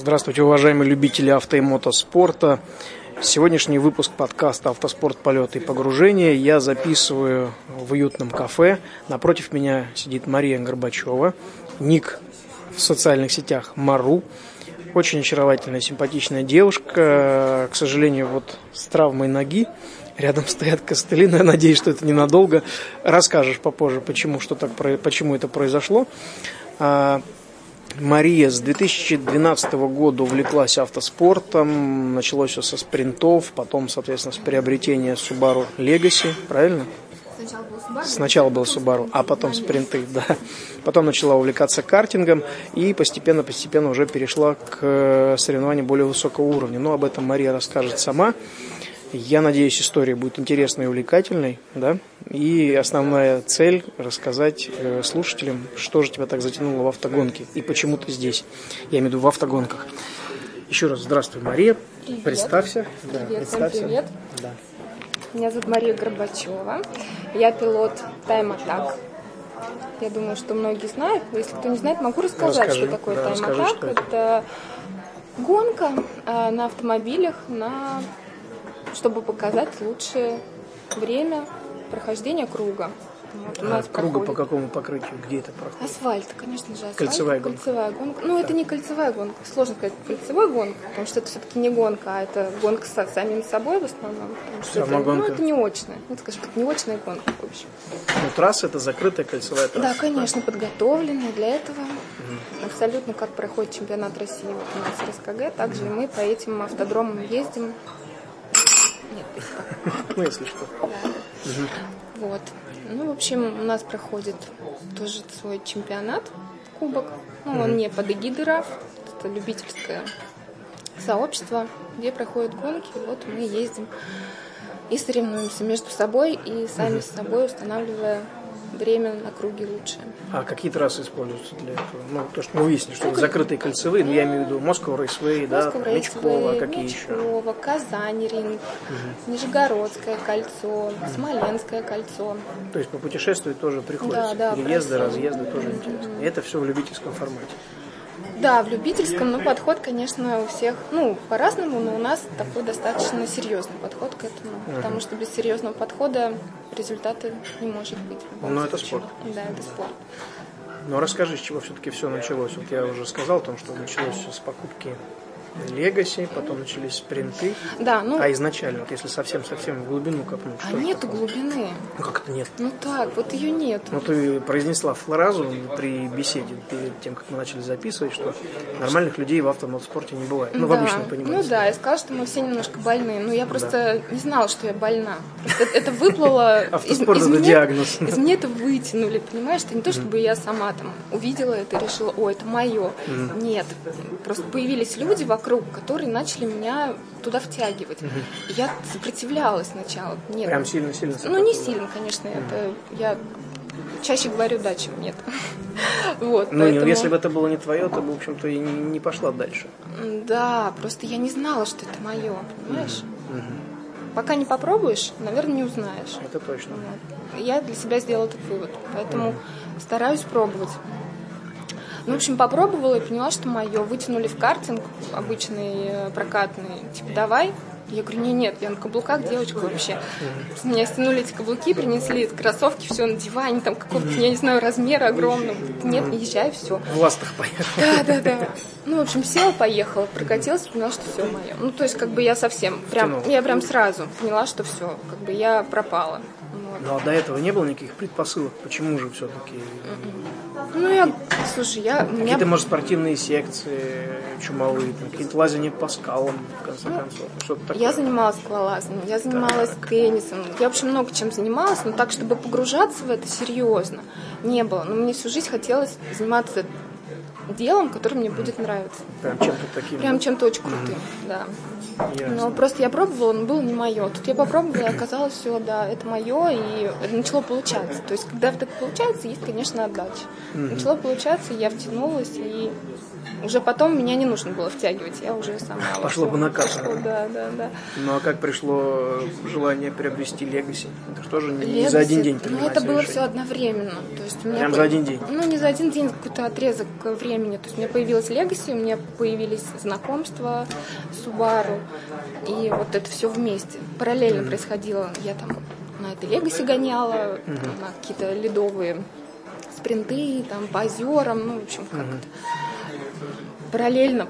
Здравствуйте, уважаемые любители авто и мотоспорта. Сегодняшний выпуск подкаста «Автоспорт. Полеты и погружения» я записываю в уютном кафе. Напротив меня сидит Мария Горбачева, ник в социальных сетях Мару. Очень очаровательная, симпатичная девушка. К сожалению, вот с травмой ноги. Рядом стоят костыли, но я надеюсь, что это ненадолго. Расскажешь попозже, почему, что так, почему это произошло. Мария с 2012 года увлеклась автоспортом. Началось все со спринтов, потом, соответственно, с приобретения Subaru Legacy, правильно? Сначала был Subaru. Сначала был Subaru, а потом спринты, да. Потом начала увлекаться картингом и постепенно-постепенно уже перешла к соревнованиям более высокого уровня. Но об этом Мария расскажет сама. Я надеюсь, история будет интересной и увлекательной, да. И основная цель рассказать э, слушателям, что же тебя так затянуло в автогонке и почему ты здесь. Я имею в виду в автогонках. Еще раз здравствуй, Мария. Привет. Представься. Да, Привет, представься. всем привет. Да. Меня зовут Мария Горбачева. Я пилот Time Attack. Я думаю, что многие знают. но Если кто не знает, могу рассказать, Расскажи. что такое Да, Time расскажи, Attack. что это. это гонка э, на автомобилях, на... чтобы показать лучшее время прохождения круга. Вот у А нас круга по какому покрытию? Где это проходит? Асфальт, конечно же, асфальт. Кольцевая гонка. Кольцевая гонка. Ну, это не кольцевая гонка. Сложно сказать кольцевая гонка, потому что это все-таки не гонка, а это гонка с самим собой в основном. Сама это, гонка. Ну, это не очная. Ну, скажем так, не очная гонка, в общем. Ну, трасса это закрытая кольцевая трасса. Да, конечно, подготовленная для этого. Абсолютно как проходит чемпионат России вот у нас в РСКГ, также и мы по этим автодромам ездим. Нет. Ну, если что. Вот. Ну, в общем, у нас проходит тоже свой чемпионат, кубок. Ну, он не под эгидой РАФ, это любительское сообщество, где проходят гонки. Вот мы ездим и соревнуемся между собой и сами с собой устанавливая время на круге лучшее. А какие трассы используются для этого? Ну, то, что мы выяснили, что это закрытые кольцевые, но я имею в виду Москва Рейсвей, да, Мечкова, какие еще? Мечкова, Казань, ринг, Нижегородское кольцо, Смоленское кольцо. То есть попутешествовать тоже приходится. Да, да, Переезды, разъезды тоже интересно. И это все в любительском формате. Да, в любительском, но подход, конечно, у всех, ну, по-разному, но у нас такой достаточно серьезный подход к этому, потому что без серьезного подхода результата не может быть. любом Но это спорт. Да, это спорт. Но расскажи, с чего все-таки все началось. Вот я уже сказал о том, что началось все с покупки Legacy, потом начались спринты. Да, ну, А изначально, вот если совсем-совсем в глубину копнуть, а такое? глубины. Ну как это нет? Ну так, вот ее нет. Ну, ты произнесла фразу при беседе, перед тем, как мы начали записывать, что нормальных людей в автомотоспорте не бывает. Ну, в да. обычном понимании. Ну да, я сказала, что мы все немножко больны. Но я просто не знала, что я больна. Это- это выплыло... Автоспорт это диагноз. Из меня это вытянули, понимаешь? Это не то, чтобы я сама там увидела это и решила, о, это мое. Нет. Просто появились люди вокруг, которые начали меня туда втягивать. И я сопротивлялась сначала. Нет. Прям сильно-сильно Ну, не сильно, конечно, это я чаще говорю да, чем нет. Вот, Ну, не- поэтому- если бы это было не твое, то бы, в общем-то, и не, пошла дальше. Да, просто я не знала, что это мое, понимаешь? Пока не попробуешь, наверное, не узнаешь. Это точно. Вот. Я для себя сделала этот вывод, поэтому стараюсь пробовать. Ну, в общем, попробовала и поняла, что мое. Вытянули в картинг обычный э, прокатный. Типа, давай. Я говорю, не, нет, я на каблуках девочка вообще. С Меня стянули эти каблуки, принесли кроссовки, все надевай, они там какого-то, я не знаю, размера огромного. Нет, езжай, все. В ластах поехал. Да, да, да. Ну, в общем, села, поехала, прокатилась, поняла, что все мое. Ну, то есть, как бы я совсем, прям, я прям сразу поняла, что все, как бы я пропала. Ну, а до этого не было никаких предпосылок? Почему же все-таки? Ну, я, слушай, я, у меня Какие-то, может, спортивные секции чумовые, какие-то лазания по скалам, в конце концов, что-то такое. Я занималась скалолазанием, я занималась теннисом. Я, в общем, много чем занималась, но так, чтобы погружаться в это серьезно, не было. Но мне всю жизнь хотелось заниматься делом, которое мне будет нравиться. Прям чем-то таким. Прям чем-то очень крутым, да. Ясно. Но просто я пробовала, но было не мое. Тут я попробовала, и оказалось, все, да, это мое, и начало получаться. То есть, когда так получается, есть, конечно, отдача. Начало получаться, я втянулась, и уже потом меня не нужно было втягивать, я уже сама. Пошло по накатанной. Пошло, Да, да, да. Ну, а как пришло желание приобрести Legacy? Это же тоже не за Legacy, один день Ну, это было решение. все одновременно. То есть у меня Прям был- за один день? Ну, не за один день, какой-то отрезок времени. То есть у меня появилась Legacy, у меня появились знакомства с Subaru, и вот это все вместе. Параллельно mm-hmm. происходило. Я там на этой Legacy гоняла, mm-hmm. на какие-то ледовые спринты, там, по озерам, ну, в общем, как mm-hmm. Параллельно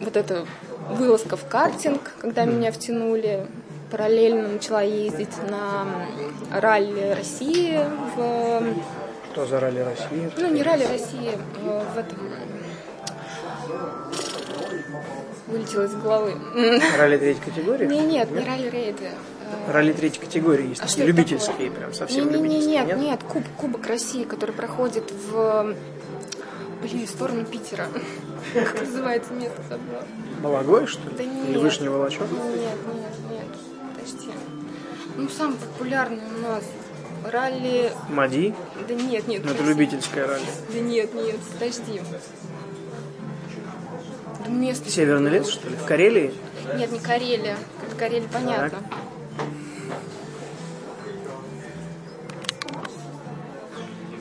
вот эта вылазка в картинг, когда меня втянули, параллельно начала ездить на ралли России в... Что за ралли России? Ну, не ралли России, э, в этом... Вылетело из головы. Ралли третьей категории? Не, нет, не ралли рейды. Э, ралли третьей категории есть а такие любительские, прям совсем не, не, не, нет, нет, нет, куб, Кубок России, который проходит в блин, в сторону Питера. Как называется место забыла? Балагой, что ли? Да нет. Или Вышний Волочок? Нет, нет, нет. Подожди. Ну, самый популярный у нас ралли... Мади? Да нет, нет. Ну, это любительское ралли. Да нет, нет, подожди. Да место... Северный лес, что ли? В Карелии? Нет, не Карелия. Это Карелия, понятно. Так.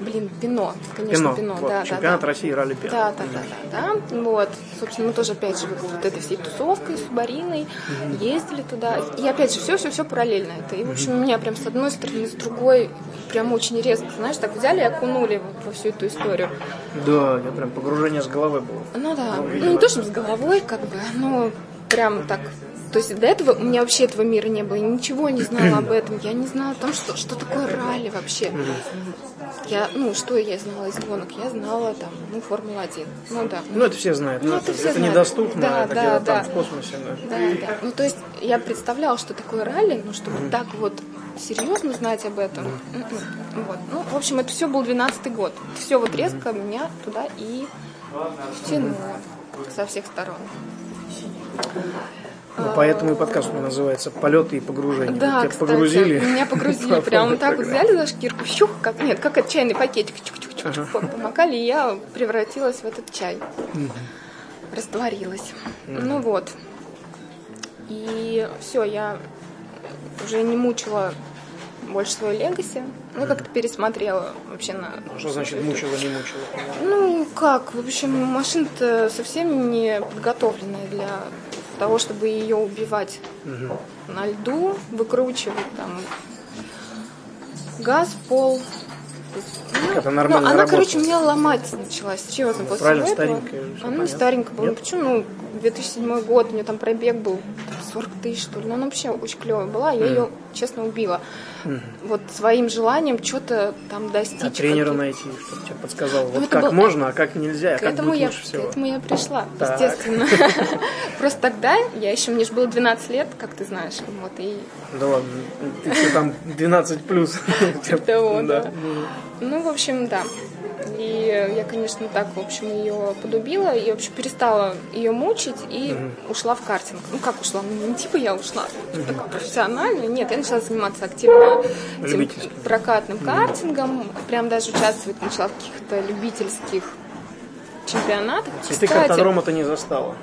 Блин, Пино, конечно, Пино. Пино вот, да, чемпионат да, России ралли Пино. Да, да, да, да, да. Вот, собственно, мы тоже опять же вот этой всей тусовкой с Бариной mm-hmm. ездили туда. И опять же, все-все-все параллельно это. И, в общем, mm-hmm. меня прям с одной стороны, с другой прям очень резко, знаешь, так взяли и окунули во всю эту историю. Да, я прям погружение с головы было. Ну да, ну, ну не то, чтобы с головой, как бы, но прям так то есть до этого у меня вообще этого мира не было, я ничего не знала об этом, я не знала о том, что, что такое ралли вообще. Я, ну, что я знала из гонок? Я знала там, ну, Формула-1. Ну, да. Ну, это все знают. Ну, это, все это знают. недоступно, да, это да, где-то да. там в космосе. Да. да, да. Ну, то есть я представляла, что такое ралли, но чтобы mm-hmm. так вот серьезно знать об этом. Mm-hmm. Вот. Ну, в общем, это все был 12-й год. Все вот резко mm-hmm. меня туда и втянуло со всех сторон. Ну, поэтому и подкаст у называется «Полеты и погружения». Да, Тебя кстати, погрузили. меня погрузили. Прям так вот взяли за шкирку, щух, как, нет, как от чайный пакетик, чук-чук-чук, помакали, и я превратилась в этот чай. Растворилась. Ну вот. И все, я уже не мучила больше свою легаси. Ну, как-то пересмотрела вообще на... Что значит мучила, не мучила? Ну, как, в общем, машина-то совсем не подготовленная для того, чтобы ее убивать угу. на льду, выкручивать там газ, пол. Ну, это. Ну, она, короче, меня ломать началась, серьезно, после Правильно, этого. старенькая. Она не старенькая была. Ну, почему? Ну, 2007 год, у нее там пробег был 40 тысяч, что ли. Ну, она вообще очень клевая была. Я mm. ее, честно, убила. Вот своим желанием что-то там достичь. А тренера найти, чтобы тебе подсказал, ну, вот как был... можно, а как нельзя, к как этому будет я, лучше всего. К этому я пришла, так. естественно. Просто тогда, я еще, мне же было 12 лет, как ты знаешь, вот, и... Да ладно, ты там 12 плюс. Ну, в общем, да. И я, конечно, так, в общем, ее подубила и, в общем, перестала ее мучить и угу. ушла в картинг. Ну, как ушла? Ну, не типа я ушла, угу. такая профессионально. Нет, я начала заниматься активно этим прокатным угу. картингом. Прям даже участвовать начала в каких-то любительских чемпионатах. И ты картодрома-то не застала?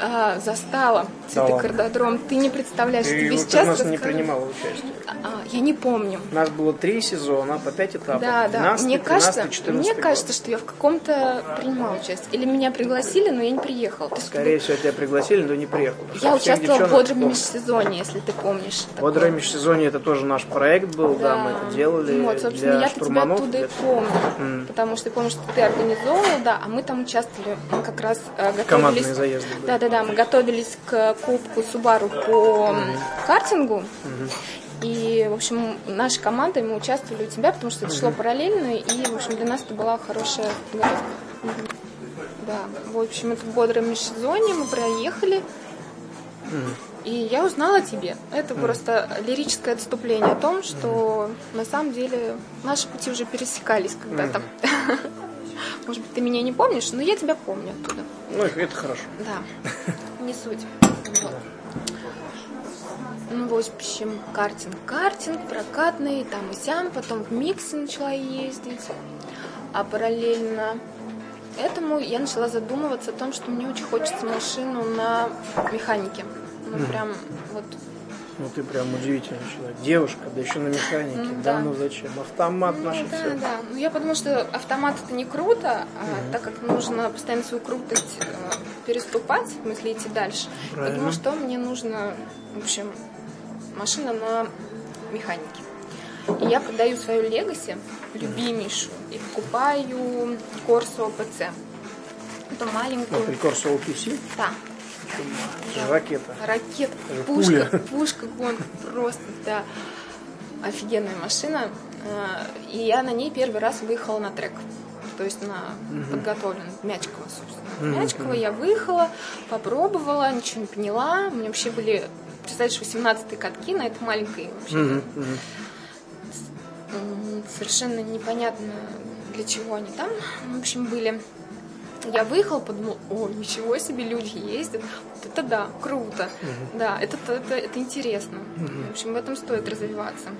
А, застала цветокардодром. Да ты не представляешь, ты, тебе вот сейчас у нас расскажу. не принимала участие. А, я не помню. У нас было три сезона по пять этапов. Да, да. 12, мне 13, кажется, 14 мне год. кажется, что я в каком-то принимала участие. Или меня пригласили, но я не приехала. Ты Скорее всего, тебя пригласили, но не приехал. Я участвовала в бодром межсезонье, если ты помнишь. Бодрое межсезонье это тоже наш проект был, да, да мы это делали. Вот, собственно, для я тебя оттуда и помню. Mm. Потому что я помню, что ты организовывал, да, а мы там участвовали. Мы как раз э, готовились. Командные заезды. Были. Да, да, да. Мы готовились к кубку Субару по картингу. И, в общем, наша команда, мы участвовали у тебя, потому что это шло параллельно, и, в общем, для нас это была хорошая подготовка. Да, в общем, это бодрое межсезонье, мы проехали, и я узнала о тебе. Это просто лирическое отступление о том, что на самом деле наши пути уже пересекались когда-то. Может быть, ты меня не помнишь, но я тебя помню оттуда. Ну, это хорошо. Да, не суть. Вот. Ну, в общем, картинг, картинг, прокатный, там и сям, потом в миксы начала ездить. А параллельно этому я начала задумываться о том, что мне очень хочется машину на механике. Ну, mm. прям вот Ну ты прям удивительный человек. Девушка, да еще на механике. Ну, да. да ну зачем? Автомат ну, наше да, все. Да, ну я подумала, что автомат это не круто, а так как нужно постоянно свою крутость э, переступать, в смысле идти дальше. Правильно. Потому что мне нужно, в общем, машина на механике. И я продаю свою Легаси, любимейшую, и покупаю Corso PC. Это маленькую. Опель Corso Да. Ракета. Ракета. Пушка. Пуля. Пушка, гон. Просто, да. Офигенная машина. А, и я на ней первый раз выехала на трек. То есть на угу. подготовленный. Мячково, собственно. Угу. Мячково я выехала, попробовала, ничего не поняла. У меня вообще были, представляешь, 18 катки на этой маленькой вообще. Угу. Совершенно непонятно, для чего они там, в общем, были. Я выехала, подумала, о, ничего себе, люди ездят. Вот это да, круто. Угу. Да, это, это, это интересно. Угу. В общем, в этом стоит развиваться.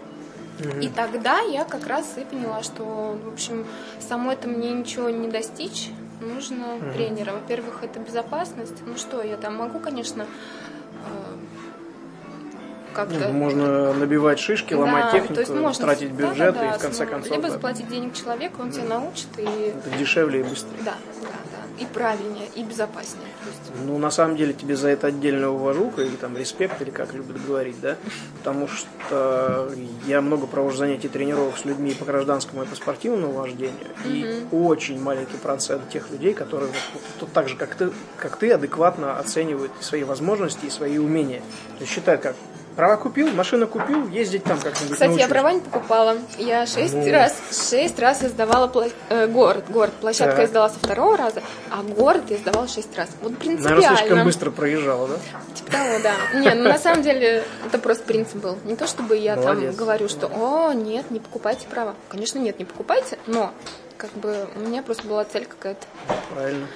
Угу. И тогда я как раз и поняла, что, в общем, самой это мне ничего не достичь. Нужно угу. тренера. Во-первых, это безопасность. Ну что, я там могу, конечно, э, как-то... Ну, можно набивать шишки, да, ломать технику, то есть можно... тратить бюджет да, да, да, и в конце концов... Либо заплатить денег человеку, он да. тебя научит и... Это дешевле и быстрее. Да, да, да. И правильнее, и безопаснее. есть... Ну, на самом деле, тебе за это отдельно уважуха или там респект, или как любят говорить, да? Потому что я много провожу занятий тренировок с людьми по гражданскому и по спортивному вождению, угу. и очень маленький процент тех людей, которые вот, так же, как ты, как ты, адекватно оценивают свои возможности и свои умения. То есть считают как Права купил, машину купил, ездить там как-нибудь Кстати, научусь. я права не покупала. Я шесть ну. раз, шесть раз я сдавала пла... э, город, город. Площадка да. я сдала со второго раза, а город я сдавала шесть раз. Вот принципиально. Наверное, слишком быстро проезжала, да? Типа того, да. Не, ну на самом деле это просто принцип был. Не то, чтобы я Молодец. там говорю, что о, нет, не покупайте права. Конечно, нет, не покупайте, но как бы у меня просто была цель какая-то. Правильно.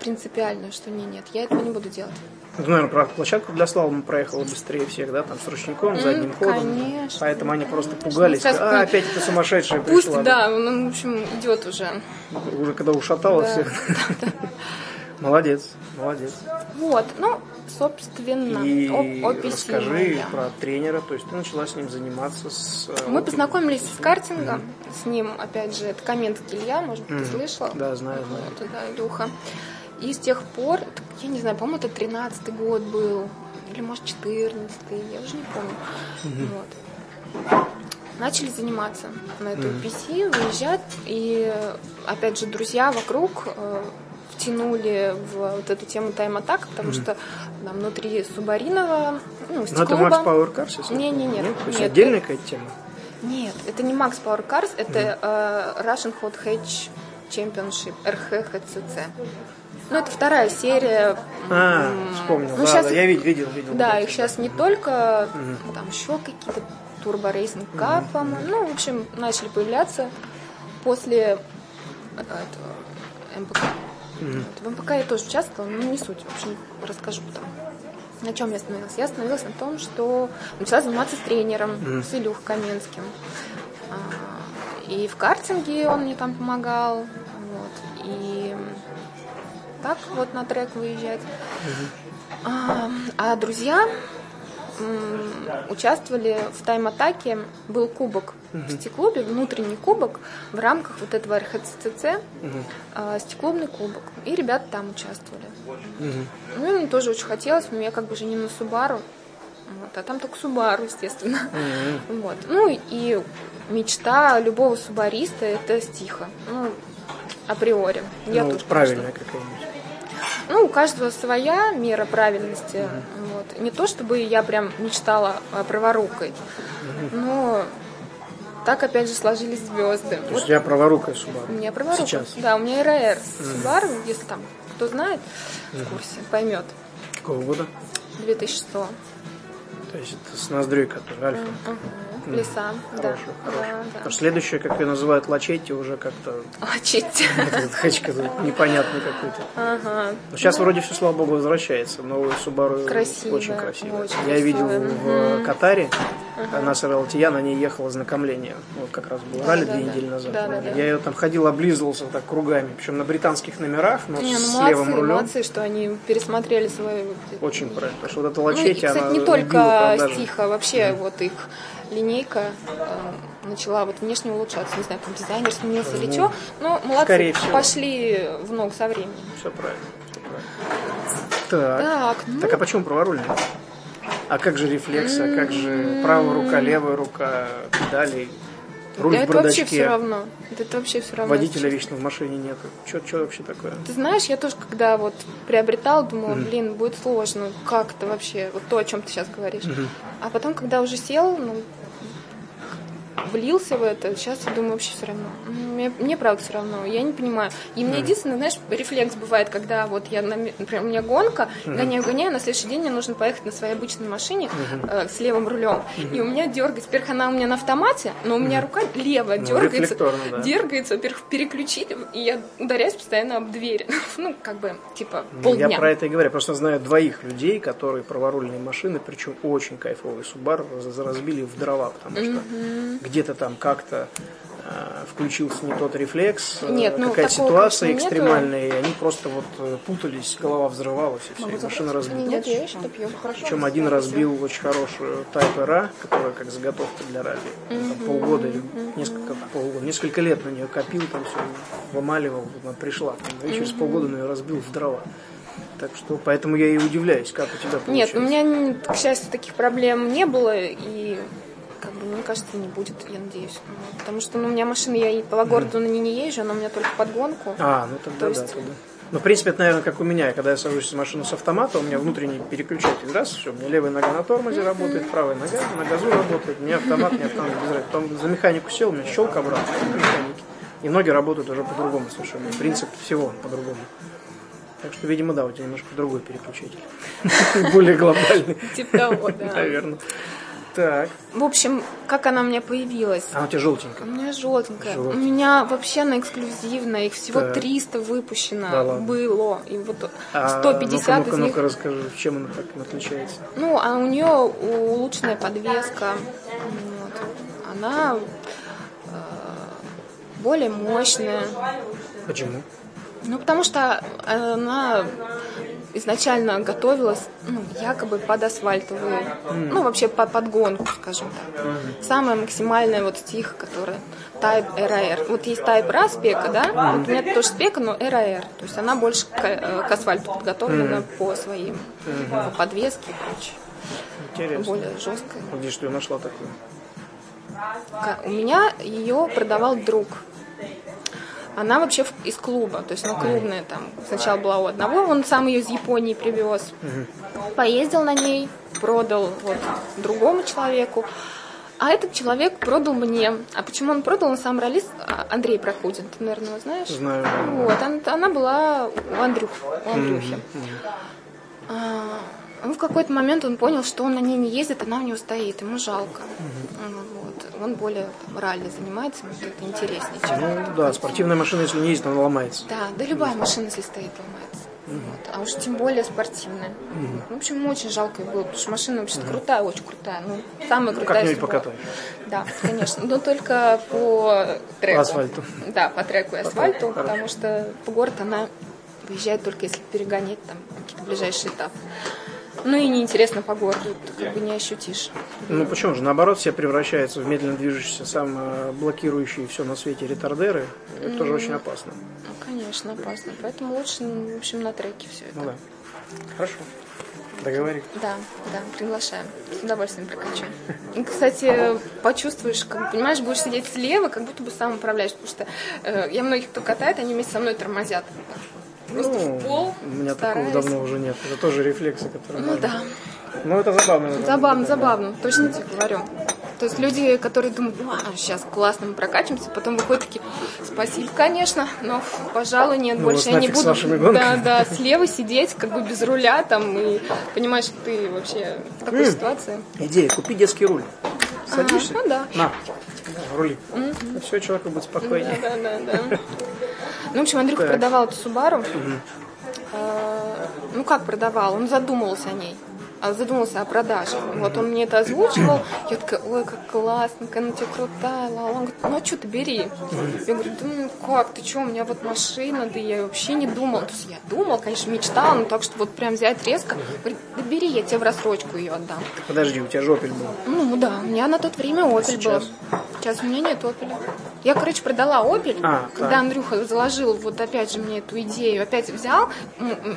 Принципиальная, что не, нет, я этого не буду делать. Ну, наверное, площадку для слалома проехала быстрее всех, да, там с ручником, задним mm, ходом. Конечно. Поэтому они просто пугались. Сейчас, а, опять эта сумасшедшая Пусть, пришла. да, он, в общем, идет уже. Уже когда ушатала да, всех. Да, да. Молодец, молодец. Вот, ну, собственно, и расскажи про тренера, то есть ты начала с ним заниматься с... Э, Мы познакомились с картингом, mm-hmm. с ним, опять же, это Каменский Илья, может быть, mm-hmm. ты слышала? Да, знаю, знаю. Вот, да, Илюха. И с тех пор, я не знаю, по-моему, это 13-й год был, или, может, 14-й, я уже не помню. Угу. Вот. Начали заниматься на эту угу. PC, выезжать, и, опять же, друзья вокруг э, втянули в вот эту тему тайм-атак, потому mm что там внутри Субаринова, ну, Но это Max Power Cars, если не, не, нет, нет, нет, отдельная какая-то тема? Нет, это не Max Power Cars, это mm э, Russian Hot Hatch Championship, RHHCC. Ну, это вторая серия. А, вспомнил, ну, да, сейчас, да, я видел, видел, видел. Да, их сейчас не только, угу. там еще какие-то Turbo Racing Cup, угу. по-моему. Ну, в общем, начали появляться после этого МПК. Угу. В МПК я тоже участвовала, но не суть, в общем, расскажу потом. На чем я остановилась? Я остановилась на том, что начала заниматься с тренером, mm. с Илюх Каменским. А, и в картинге он мне там помогал. Вот. И так вот на трек выезжать. Угу. А, а друзья участвовали в тайм-атаке, был кубок угу. в стеклубе, внутренний кубок в рамках вот этого РХЦЦ, угу. а, стеклубный кубок. И ребята там участвовали. Угу. Ну, мне тоже очень хотелось, но я как бы же не на Субару. Вот, а там только Субару, естественно. Угу. Вот. Ну и мечта любого субариста это стиха. Ну, априори. Я ну, тут правильная какая-нибудь. Ну, у каждого своя мера правильности. Вот. Не то, чтобы я прям мечтала о праворукой, но так опять же сложились звезды. То вот. есть тебя праворукая Subaru? У меня праворукая. Сейчас? Да, у меня РР. Subaru, если там кто знает, в курсе, поймет. Какого года? 2006. То есть это с ноздрёй, который Альфа. Mm-hmm леса. Да. хороший. Да, да. следующее, как ее называют, лачетти, уже как-то... Лачетти. Хачка непонятный какой-то. Ага. Но сейчас ну, вроде все, слава богу, возвращается. Новый Subaru красиво, очень красивый. Очень Я видел в Катаре, ага. на СРЛТ, я на ней ехал знакомление. Вот как раз был ралли две недели назад. Да, да, да. Я ее там ходил, облизывался так кругами. Причем на британских номерах, но Не, ну, с молодцы, левым рулем. молодцы, что они пересмотрели свою... Очень правильно. Потому что вот эта лачетти, ну, и, кстати, она не только стиха вообще вот их линейка э, начала вот внешне улучшаться. Не знаю, там дизайнер сменился или что. Но молодцы, Скорее всего. пошли в ногу со временем. Все правильно. всё правильно. Так. Так, ну, Так а почему праворульный? А как же рефлекс, а как же правая рука, левая рука, педали, руль да в это вообще все равно. Это вообще все равно. водителя вечно в машине нет. Что вообще такое? Ты знаешь, я тоже, когда вот приобретала, думала, блин, будет сложно, как это вообще, вот то, о чем ты сейчас говоришь. А потом, когда уже сел, ну, влился в это, сейчас я думаю, вообще все равно. Мне, мне правда все равно, я не понимаю. И мне единственное, знаешь, рефлекс бывает, когда вот я, на- например, у меня гонка, гоняю, гоняю, на следующий день мне нужно поехать на своей обычной машине э, с левым рулем. И у меня дергается, во-первых, она у меня на автомате, но у меня рука левая Ну, дергается, да. дергается, во-первых, переключить, и я ударяюсь постоянно об дверь. Ну, как бы, типа, Ну, полдня. Я про это и говорю. Я просто знаю двоих людей, которые праворульные машины, причем очень кайфовые Subaru, раз- разбили в дрова, потому что где-то там как-то э, включился не тот рефлекс, э, Нет, ну, такого, ситуация конечно, нету. экстремальная, и они просто вот э, путались, голова взрывалась, и все, и машина разбилась. нет, я еще пью. Причем один разбил очень хорошую Type R, которая как заготовка для ралли. Там полгода или несколько, полгода, несколько лет на нее копил, там все вымаливал, она пришла. там, и через полгода на нее разбил в дрова. Так что поэтому я и удивляюсь, как у тебя Нет, получается. у меня, к счастью, таких проблем не было, и как бы, мне кажется, не будет, я надеюсь. Ну, Потому что ну, у меня машина, я и по городу на ней не езжу, она у меня только под гонку. А, ну тогда То да, есть- тогда. Ну, в принципе, это, наверное, как у меня. Когда я сажусь в машину с автомата, у меня внутренний переключатель. Раз, все, у меня левая нога на тормозе работает, правая нога на газу работает. Мне автомат, не автомат, без разницы. Потом за механику сел, у меня щелк обратно. И ноги работают уже по-другому совершенно. Принцип всего по-другому. Так что, видимо, да, у тебя немножко другой переключатель. Более глобальный, Типа того, да. наверное. Так. В общем, как она у меня появилась? А у тебя желтенькая. У меня желтенькая. У Желтенькая. меня вообще она эксклюзивная. Их всего Так. 300 выпущено Да ладно. было. И вот А, 150 ну-ка, из ну-ка, них... ну-ка, расскажи, чем она так отличается? Ну, а у нее улучшенная подвеска. Вот. Она э, более мощная. Почему? Ну, потому что она изначально готовилась, ну, якобы под асфальтовую, ну, вообще по подгонку, скажем так. Самая максимальная вот стих, которая Type RAR. Вот есть Type RA спека, да? Вот у меня тоже спека, но RAR. То есть она больше к, э, к асфальту подготовлена по своим, по подвеске и прочее. Интересно. Более жесткая. Где что я нашла? Ка- У меня ее продавал друг. Она вообще из клуба, то есть она клубная там. Сначала была у одного, он сам ее из Японии привез. Поездил на ней, продал вот другому человеку. А этот человек продал мне. А почему он продал? Он сам ролист а, Андрей Прокудин. Ты, наверное, его знаешь? Знаю. Вот, она, она была у, Андрюх, у Андрюхи. А, ну, в какой-то момент он понял, что он на ней не ездит, она у него стоит, ему жалко. Вот. Он более ралли занимается, ему это интереснее, чем... Ну да, спортивная машина, если не ездит, она ломается. Да, да любая машина, если стоит, ломается. Вот. А уж тем более спортивная. В общем, ему очень жалко было, потому что машина вообще крутая, очень крутая. Ну, самая крутая. Как-нибудь из любых. покатаешь. Да, конечно. Но только по треку. По асфальту. Да, по треку и асфальту, хорошо. потому что по городу она выезжает только если перегонять там какие-то ближайшие этапы. Ну и неинтересно по городу, ты как бы не ощутишь. Ну почему же? Наоборот, все превращаются в медленно движущиеся, самоблокирующие все на свете ретардеры. Это тоже очень опасно. Ну, конечно, опасно. Поэтому лучше, в общем, на треке все это. Ну да. Хорошо. Договорились. Да, да, приглашаем. С удовольствием прокачаем. И, кстати, почувствуешь, как, понимаешь, будешь сидеть слева, как будто бы сам управляешь, потому что э, я многих, кто катает, они вместе со мной тормозят. Просто Ну, в пол У меня стараюсь. такого давно уже нет. Это тоже рефлексы, которые... Ну надо. да, Ну это забавно. на самом забавно, деле, да. забавно, точно тебе говорю. То есть люди, которые думают, а, сейчас классно мы прокачаемся, потом выходят такие, спасибо, конечно, но, пожалуй, нет, Ну, больше я не буду да, да, слева сидеть, как бы без руля там, и понимаешь, что ты вообще в такой М. ситуации. Идея, купи детский руль. Садишься? ну да. На, рули. И все, человеку будет спокойнее. Да, да, да. Ну, в общем, Андрюха продавал эту Субару. Э, Ну, как продавал? Он задумывался о ней. Задумался о продаже. Вот он мне это озвучивал, я такая, ой, как классно, какая она тебе крутая, ла Он говорит, ну а что ты бери? Я говорю, да ну как, ты что, у меня вот машина, да я вообще не думал. То есть я думал, конечно, мечтал, но так, что вот прям взять резко. Говорит, да бери, я тебе в рассрочку ее отдам. Подожди, у тебя же Opel был? Ну да, у меня на тот время Opel был. Сейчас у меня нет Opel. Я, короче, продала Opel, а, когда да. Андрюха заложил вот опять же мне эту идею, опять взял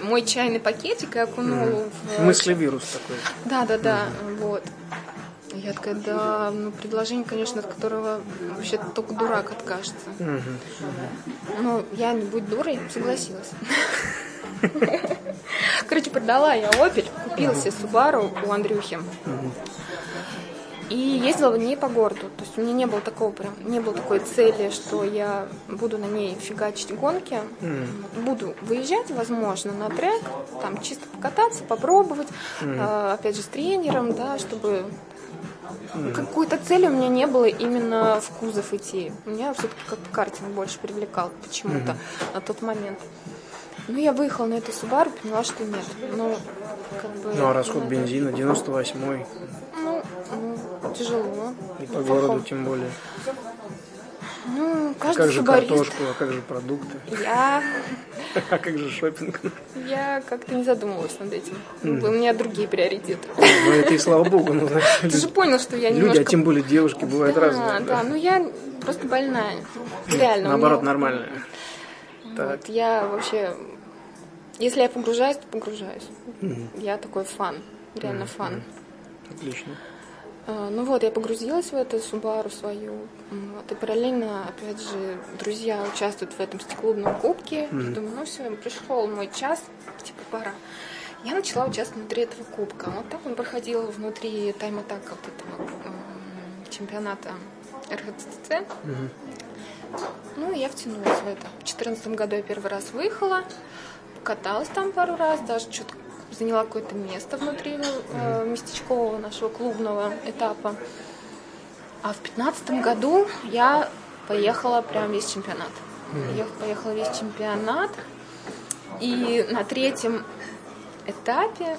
мой чайный пакетик и окунул mm. в... Мыслевирус такой. Да, да, да, вот. Я такая, да, ну, предложение, конечно, от которого вообще только дурак откажется. Mm-hmm. Ну, я, не будь дурой, согласилась. Короче, продала я Opel, купила себе Subaru у Андрюхи. И ездила не по городу. То есть у меня не было такого прям, не было такой цели, что я буду на ней фигачить гонки. Mm. Буду выезжать, возможно, на трек, там чисто покататься, попробовать, mm. э, опять же, с тренером, да, чтобы mm. какой-то цели у меня не было именно в кузов идти. Меня все-таки как картинг больше привлекал почему-то mm-hmm. на тот момент. Ну, я выехала на эту Subaru, поняла, что нет. Ну, как бы... Ну, а расход бензина 98-й. Тяжело. И по городу тем более. Ну, каждый а как же субарист... картошку, а как же продукты? Я... А как же шопинг? Я как-то не задумывалась над этим. Mm. У меня другие приоритеты. Ну, это и слава богу. Ну, Ты же понял, что я немножко... Люди, а тем более девушки, бывают да, разные. Да, да, ну я просто больная. Реально. Наоборот, нормальная. Вот, я вообще если я погружаюсь, то погружаюсь. Mm-hmm. Я такой фан, реально mm-hmm. фан. Отлично. А, ну вот, я погрузилась в эту Субару свою. Вот, и параллельно, опять же, друзья участвуют в этом стеклубном кубке. Mm-hmm. думаю, ну все, пришел мой час, типа пора. Я начала участвовать внутри этого кубка. Вот так он проходил внутри тайм-атака вот этого чемпионата РХЦЦ. Mm-hmm. Ну, и я втянулась в это. В 2014 году я первый раз выехала каталась там пару раз, даже что-то заняла какое-то место внутри э, местечкового нашего клубного этапа. А в пятнадцатом году я поехала прям весь чемпионат. Я поехала весь чемпионат. И на третьем этапе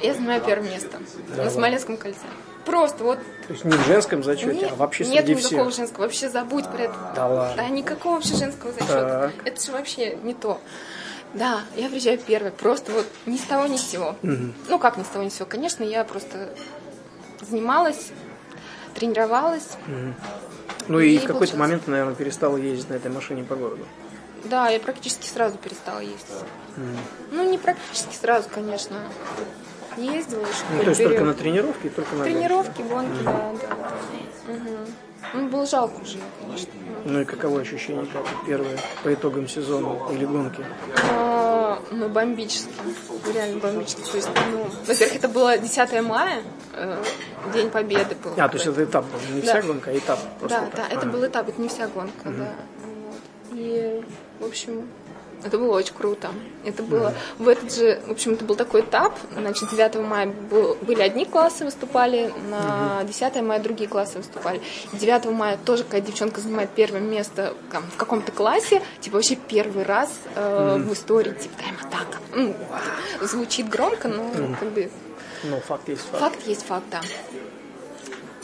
я занимаю первое место да, на Смоленском кольце. Просто вот. То есть не в женском зачете, нет, а вообще среди Нет никакого всех. женского. Вообще забудь про это. Да ладно. Да никакого вообще женского зачета. Так. Это же вообще не то. Да, я приезжаю первой, просто вот ни с того ни с сего. Угу. Ну как ни с того ни с сего, конечно, я просто занималась, тренировалась. Угу. Ну и, и в какой-то момент, наверное, перестала ездить на этой машине по городу. Да, я практически сразу перестала ездить. Угу. Ну не практически сразу, конечно. Ездила еще. Ну, то есть только на тренировки только на Тренировки, гонки, да, да. да. Угу. Ну, было жалко уже. Ну и каково ощущение, как первое, по итогам сезона или гонки? А, ну, бомбически. Реально бомбически. То есть, ну, во-первых, это было 10 мая, э, День Победы был. А, то есть это этап был, не да. вся гонка, а этап просто. Да, да, это был этап, это не вся гонка, угу. да. Вот. И, в общем, это было очень круто. Это было в этот же, в общем, это был такой этап. Значит, 9 мая был, были одни классы выступали, на mm-hmm. 10 мая другие классы выступали. 9 мая тоже какая девчонка занимает первое место там, в каком-то классе, типа вообще первый раз э, mm-hmm. в истории, типа тайм-атака. Ну, звучит громко, но mm-hmm. как бы... Ну, факт есть факт. Факт есть факт, да.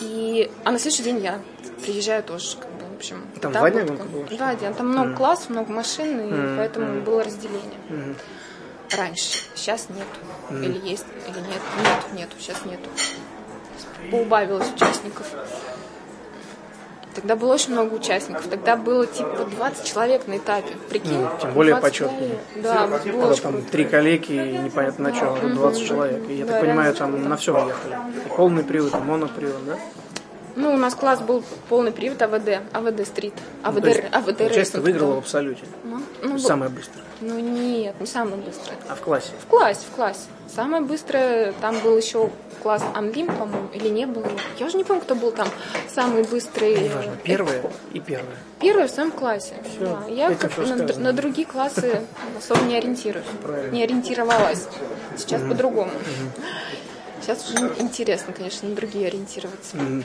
И, а на следующий день я приезжаю тоже как бы, общем. Там два дня гонка была? Два дня. Там много mm. классов, много машин, и mm. поэтому mm. было разделение. Mm. Раньше. Сейчас нет. Mm. Или есть, или нет. Нет, нету, сейчас нету. Поубавилось участников. Тогда было очень много участников. Тогда было типа 20 человек на этапе. Прикинь? Mm, тем более почетно. Да, было там три коллеги и непонятно на чем, mm-hmm. 20 человек. И я да, так понимаю, там на все ехали. И полный привод, и монопривод, да? Ну, у нас класс был полный привод АВД, АВД стрит, АВД, ну, АВД Часто выиграла в абсолюте. Ну, ну, самое быстрое. Ну нет, не самое быстрое. А в классе? В классе, в классе. Самое быстрое, там был еще класс Анлим, по-моему, или не было. Я уже не помню, кто был там самый быстрый. Неважно, первое и первое. Первое в своем классе. Все, да. Я как на, на другие классы особо не ориентируюсь. Правильно. Не ориентировалась. Сейчас mm-hmm. по-другому. Mm-hmm. Сейчас уже интересно, конечно, на другие ориентироваться. Mm-hmm.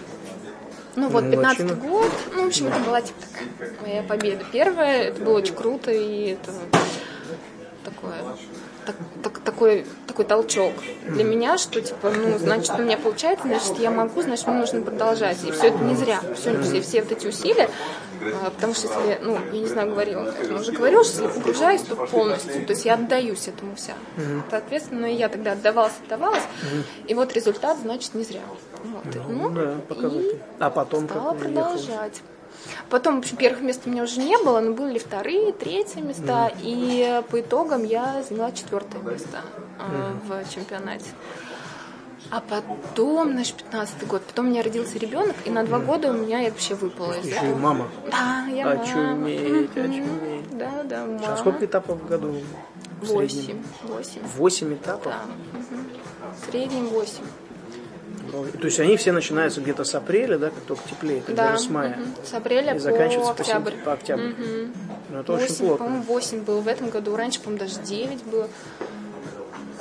Ну вот, 15 год, ну, в общем, это была типа такая моя победа первая, это было очень круто, и это такое, так, так, такой, такой толчок для меня, что типа, ну, значит, у меня получается, значит, я могу, значит, мне нужно продолжать. И все это не зря. Все, все, все вот эти усилия, потому что если, ну, я не знаю, говорила, я уже говорила, что если погружаюсь, то полностью, то есть я отдаюсь этому вся. Соответственно, и я тогда отдавалась, отдавалась, и вот результат, значит, не зря. Вот. Ну, ну да, показатель. А потом стала продолжать. Потом, в общем, первых мест у меня уже не было, но были вторые, третьи места, mm. и по итогам я заняла четвертое место mm. в чемпионате. А потом, значит, 15 год, потом у меня родился ребенок, и на два года у меня я вообще выпала из и мама. Да, я очуметь, мама. Очуметь, очуметь. Да, да, мама. А сколько этапов в году? Восемь. Восемь. Восемь этапов? Да. Угу. В среднем восемь. То есть они все начинаются где-то с апреля, да, как только теплеет, да. даже с мая. Угу. С апреля и заканчиваются по октябрь. По, октябрь. Угу. Ну, это 8, очень плотно. По-моему, 8 было в этом году. Раньше, по-моему, даже 9 было.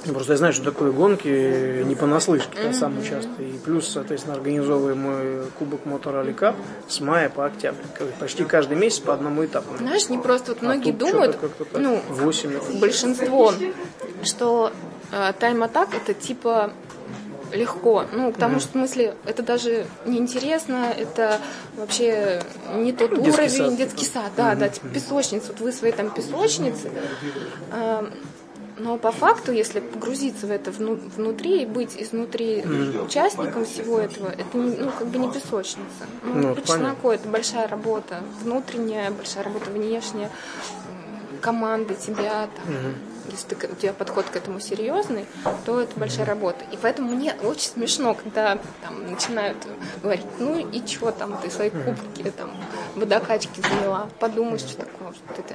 Ну, просто я знаю, что такое гонки не понаслышке, я сам участвую. И плюс, соответственно, организовываем мой Кубок Мотор Кап с мая по октябрь. Почти каждый месяц по одному этапу. Знаешь, не просто вот а многие думают, ну, 8. большинство, что э, тайм-атак это типа легко. Ну, потому mm-hmm. что, в смысле, это даже неинтересно, это вообще не тот детский уровень, сад, детский типа. сад, да, mm-hmm. да, типа песочница, вот вы свои там песочницы. Э, но по факту, если погрузиться в это внутри и быть изнутри mm. участником всего этого, это ну, как бы не песочница. Ну, ну по чесноку это большая работа, внутренняя, большая работа внешняя, команды тебя, там, mm если ты, у тебя подход к этому серьезный, то это большая работа. И поэтому мне очень смешно, когда там начинают говорить, ну и что там, ты свои кубки там водокачки заняла, подумай, что такое, что это.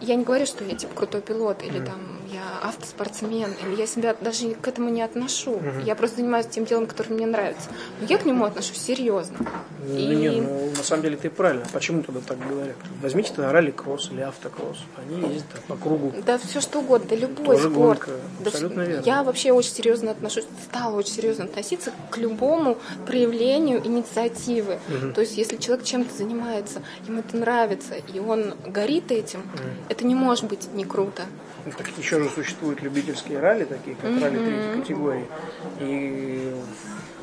Я не говорю, что я типа крутой пилот, или там я автоспортсмен, или я себя даже к этому не отношу. Я просто занимаюсь тем делом, которое мне нравится. Но я к нему отношусь серьезно. Ну, и... не, ну, на самом деле ты правильно. Почему тогда так говорят? Возьмите тогда ралли-кросс или автокросс. Они ездят по кругу. Да все что угодно, да любой Тоже спорт. Гонка. Абсолютно верно. Я вообще очень серьезно отношусь, стала очень серьезно относиться к любому проявлению инициативы. Угу. То есть если человек чем-то занимается, ему это нравится, и он горит этим, угу. это не может быть не круто. Так еще же существуют любительские ралли, такие как mm-hmm. ралли третьей категории. И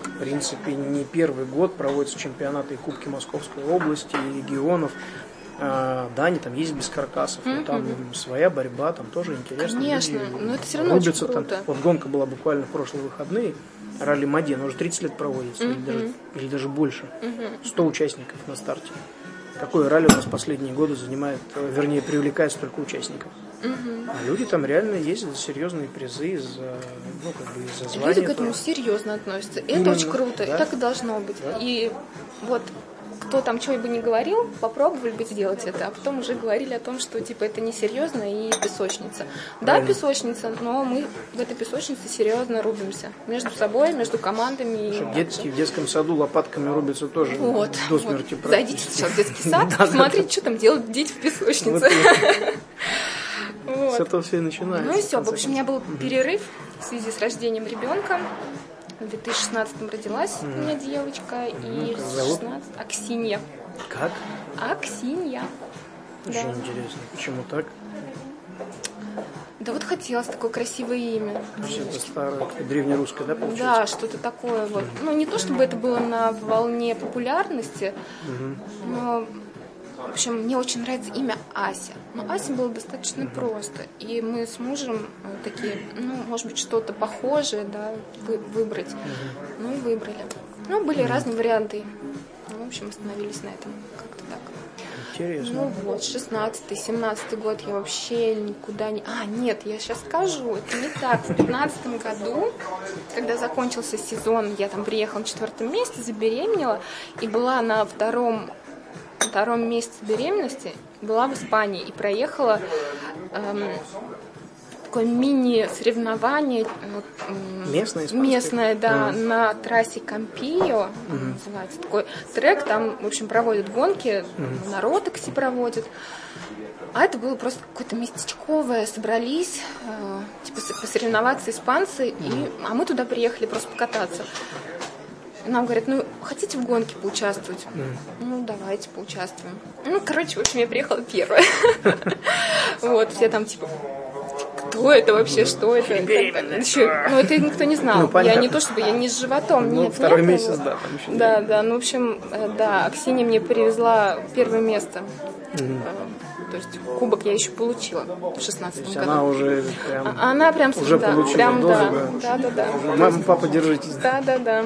в принципе не первый год проводятся чемпионаты и Кубки Московской области, и регионов. А, да, они там есть без каркасов, mm-hmm. но там своя борьба, там тоже интересно. Конечно, Люди но это все равно рубятся, очень круто. Там. Вот гонка была буквально в прошлые выходные, ралли Мади, она уже 30 лет проводится, mm-hmm. или, даже, или даже больше. Mm-hmm. 100 участников на старте. Какое ралли у нас последние годы занимает, э, вернее, привлекает столько участников? Угу. А люди там реально ездят за серьезные призы, за, ну, как бы, за звания. Люди к этому серьезно относятся. Это Именно, очень круто, да? и так и должно быть. Да? И вот кто там чего бы не говорил, попробовали бы сделать это, а потом уже говорили о том, что типа это несерьезно и песочница. Да, песочница, но мы в этой песочнице серьезно рубимся между собой, между командами. Детки в детском саду лопатками рубятся тоже вот, до смерти. Вот. Зайдите сейчас в детский сад, посмотрите, что там делают дети в песочнице. С этого все и начинается. Ну и все. В общем, у меня был перерыв в связи с рождением ребенка. В 2016 родилась у меня девочка, и в 16 Аксинья. Как? Аксинья. Очень да. интересно. Почему так? Да вот хотелось такое красивое имя. Это старое, древнерусское, да, получается? Да, что-то такое вот. Ну, не то чтобы это было на волне популярности, угу. но в общем, мне очень нравится имя Ася. Но Ася было достаточно просто. И мы с мужем э, такие, ну, может быть, что-то похожее, да, вы, выбрать. Ну выбрали. Ну, были разные варианты. Ну, в общем, остановились на этом. Как-то так. Интересно. Ну вот, 16-й, 17 год я вообще никуда не... А, нет, я сейчас скажу, это не так. В 15 году, когда закончился сезон, я там приехала на четвертом месте, забеременела, и была на втором втором месяце беременности была в Испании и проехала эм, такое мини-соревнование. Местное, местное, да, mm. на трассе Кампио, mm-hmm. называется такой трек, там, в общем, проводят гонки, mm-hmm. народ такси проводит. А это было просто какое-то местечковое, собрались, э, типа, посоревноваться испанцы, и, а мы туда приехали просто покататься нам говорят, ну, хотите в гонке поучаствовать? Mm. Ну, давайте поучаствуем. Ну, короче, в общем, я приехала первая. Вот, все там, типа, кто это вообще, что это. Еще, ну, это никто не знал. Ну, я не то, чтобы я не с животом, ну, нет. Второй нет, месяц, да, там еще Да, да, ну, в общем, да, Аксинья мне привезла первое место. Угу. То есть кубок я еще получила в 16 году. Она уже прям... А, она прям уже да, получила прям, дозу, да, да, да, да. Мама, папа, держитесь. Да, да, да.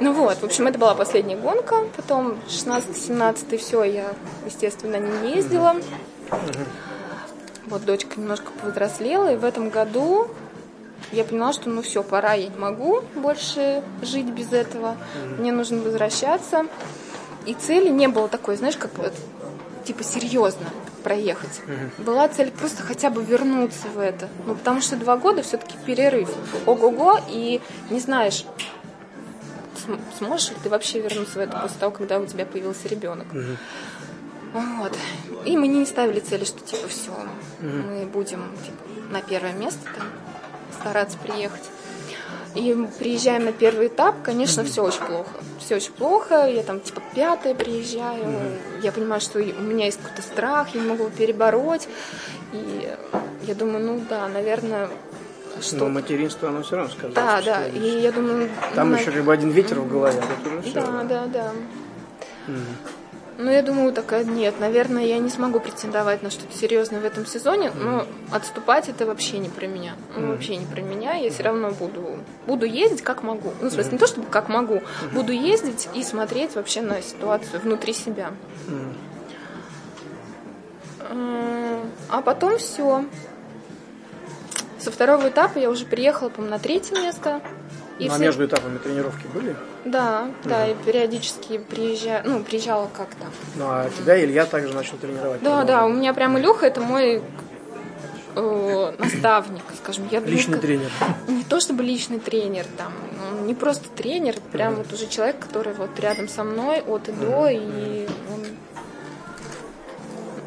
Ну вот, в общем, это была последняя гонка. Потом 16-17 все, я, естественно, не ездила. Вот дочка немножко повзрослела, и в этом году я поняла, что ну все, пора, я не могу больше жить без этого. Мне нужно возвращаться. И цели не было такой, знаешь, как вот, типа серьезно проехать. Была цель просто хотя бы вернуться в это. Ну, потому что два года все-таки перерыв. Ого-го, и не знаешь, сможешь ли ты вообще вернуться в это после того, когда у тебя появился ребенок. Угу. Вот. И мы не ставили цели, что типа все, угу. мы будем типа, на первое место там стараться приехать. И приезжаем на первый этап, конечно, mm-hmm. все очень плохо. Все очень плохо. Я там типа пятая приезжаю. Mm-hmm. Я понимаю, что у меня есть какой-то страх, я не могу его перебороть. И я думаю, ну да, наверное, что... Но материнство, оно все равно сказывается. Да, да. И я думаю... Там ну, еще либо один ветер в голове, а все. Да, да, да. Mm. Ну, я думаю, такая, нет, наверное, я не смогу претендовать на что-то серьезное в этом сезоне, но отступать это вообще не про меня. Ну, вообще не про меня. Я все равно буду, буду ездить как могу. Ну, в смысле, не то, чтобы как могу. Буду ездить и смотреть вообще на ситуацию внутри себя. А потом все. Со второго этапа я уже приехала, по-моему, на третье место. И ну, а все... между этапами тренировки были? Да, угу. да, и периодически приезжала, ну, приезжала как-то. Ну, а тебя Илья также начал тренировать? Да, да, у меня прям Илюха это мой э, наставник, скажем. Я личный тренер? Не то чтобы личный тренер, там, он не просто тренер, прям угу. вот уже человек, который вот рядом со мной от и угу. до, и он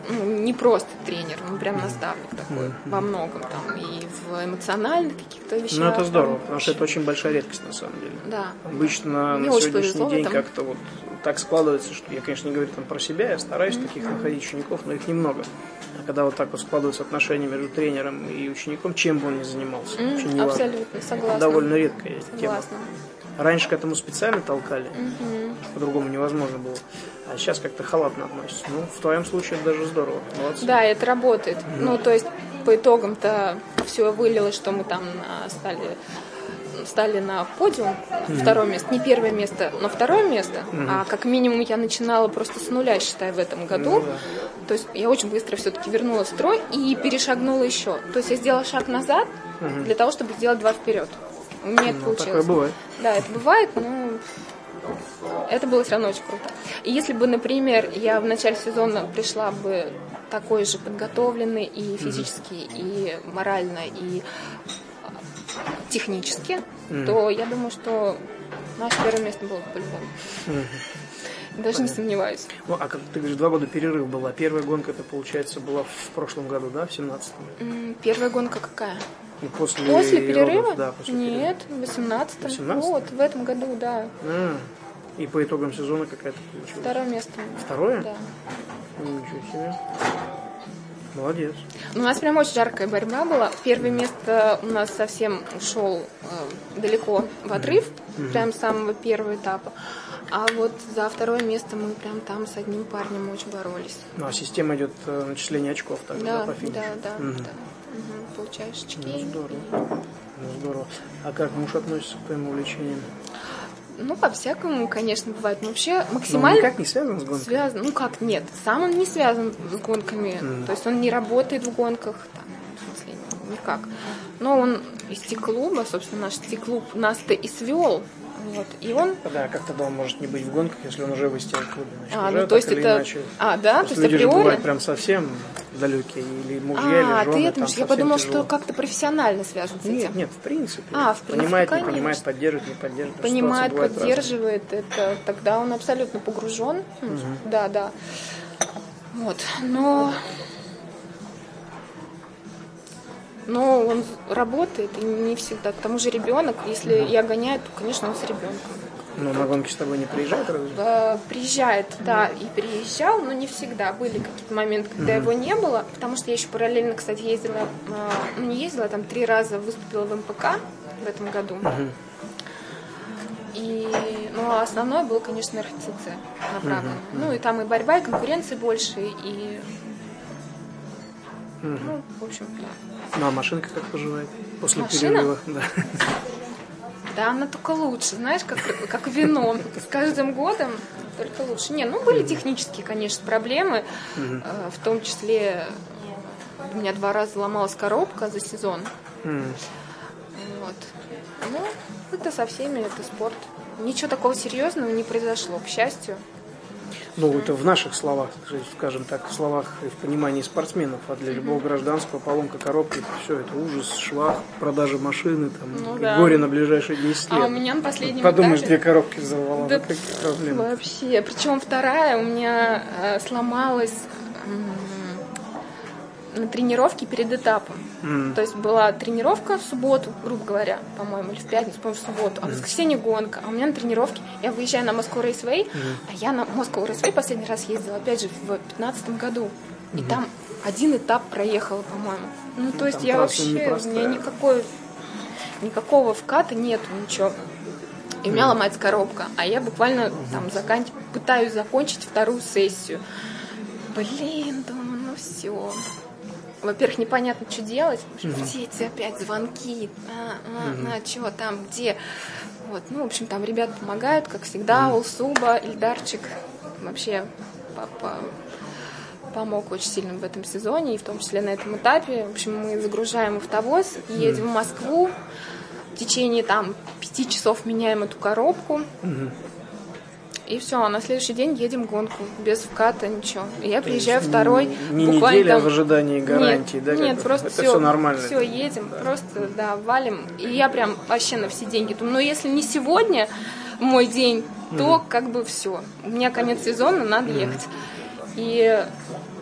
ну, не просто тренер, он прям наставник такой mm-hmm. во многом там и в эмоциональных каких-то вещах. Ну это здорово, там, потому что это очень большая редкость на самом деле. Да. Обычно Мне на сегодняшний день как-то вот так складывается, что я, конечно, не говорю там про себя, я стараюсь mm-hmm. таких находить учеников, но их немного. А когда вот так вот складываются отношения между тренером и учеником, чем бы он ни занимался, mm-hmm. очень не Абсолютно, согласна. Довольно редкая согласна. тема. Раньше к этому специально толкали, угу. по-другому невозможно было. А сейчас как-то халатно относятся. Ну, в твоем случае это даже здорово. Молодцы. Да, это работает. Угу. Ну, то есть, по итогам-то все вылилось, что мы там стали стали на подиум, mm-hmm. второе место, не первое место, но второе место, mm-hmm. а как минимум я начинала просто с нуля, считай, в этом году. Mm-hmm. То есть я очень быстро все-таки вернула строй и перешагнула еще. То есть я сделала шаг назад mm-hmm. для того, чтобы сделать два вперед. У меня ну, это получилось. Такое бывает. Да, это бывает, но это было все равно очень круто. И если бы, например, я в начале сезона пришла бы такой же подготовленный и физически, mm-hmm. и морально, и технически, mm-hmm. то я думаю, что наше первое место было бы по-любому. Mm-hmm. Даже Понятно. не сомневаюсь. Ну, а как ты говоришь, два года перерыв была. Первая гонка, это, получается, была в прошлом году, да, в 17-м? Первая гонка какая? После, после перерыва? Родов, да, после Нет, в 18 18 Вот, в этом году, да. А, и по итогам сезона какая-то получилась? Второе место. Второе? Да. Ничего себе. Молодец. У нас прям очень жаркая борьба была. Первое место у нас совсем ушел э, далеко в отрыв, mm-hmm. прям с самого первого этапа. А вот за второе место мы прям там с одним парнем очень боролись. Ну, а система идет э, начисление очков тогда, да, да, по финишу? Да, да, угу. да. Угу, получаешь очки. Ну, здорово. Ну, здорово. А как муж относится к твоим увлечениям? Ну, по-всякому, конечно, бывает. Но вообще максимально... Но никак не связан с гонками? Связан. Ну как, нет. Сам он не связан с гонками. Mm. То есть он не работает в гонках. Там, в смысле, никак. Но он из Ти-клуба, собственно, наш Ти-клуб нас-то и свел вот. И он... Да, как тогда он может не быть в гонках, если он уже в клубе. Значит, а, ну, то есть это... Иначе... А, да? То есть люди априори... же бывают прям совсем далекие, или мужья, а, или жены. А, ты это я подумал, тяжело. что как-то профессионально связан с этим. Нет, нет, в принципе. А, в принципе, Понимает, конечно. не понимает, поддерживает, не поддерживает. Понимает, поддерживает, это тогда он абсолютно погружен. Угу. Да, да. Вот, но но он работает и не всегда. К тому же ребенок, если я гоняю, то, конечно, он с ребенком. Но на гонки с тобой не приезжает разве? Э, приезжает, да, и приезжал, но не всегда. Были какие-то моменты, когда его не было, потому что я еще параллельно, кстати, ездила, э, ну не ездила, там три раза выступила в МПК в этом году. И, ну, а основное было, конечно, РХЦЦ направлено. Ну, и там и борьба, и конкуренции больше, и... Ну, в общем, да. Ну, а машинка как поживает после Машина? перерыва? Да. Да, она только лучше, знаешь, как, как вино. С каждым годом только лучше. Не, ну были технические, конечно, проблемы. Э, В том числе у меня два раза ломалась коробка за сезон. М. Вот. Ну, это со всеми, это спорт. Ничего такого серьезного не произошло, к счастью. Ну, это в наших словах, скажем так, в словах и в понимании спортсменов, а для любого гражданского поломка коробки, все это ужас, швах, продажа машины, там, Ну да. горе на ближайшие 10 лет. А у меня на последнем Подумаешь, этапе- две коробки взорвала, Да ну какие проблемы. Вообще. Причем вторая у меня э, сломалась на тренировке перед этапом. М. То есть была тренировка в субботу, грубо говоря, по-моему, или в пятницу, по-моему, в субботу, а в воскресенье гонка. А у меня на тренировке, я выезжаю на Moscow Raceway, а я на Moscow Raceway последний раз ездила, опять же, в 2015 году. И там один этап проехала, по-моему. Ну, то есть там я вообще, у меня никакой, никакого вката нету, ничего. И у меня ломается коробка, а я буквально там закан... пытаюсь закончить вторую сессию. Блин, думаю, ну все. Во-первых, непонятно, что делать. Все эти опять звонки. А, а, а, чего там, где? Вот, ну, в общем, там ребята помогают, как всегда. Улсуба, Ильдарчик вообще папа помог очень сильно в этом сезоне, и в том числе на этом этапе. В общем, мы загружаем автовоз, едем в Москву. В течение там пяти часов меняем эту коробку. И все, а на следующий день едем гонку без вката, ничего. И я приезжаю второй. Не буквально неделя там- в ожидании гарантии, нет, да? как Нет, бы? просто это все, все нормально. Все, едем, просто, да, валим. И я прям вообще на все деньги думаю, ну если не сегодня мой день, то как бы все. У меня конец сезона, надо ехать. И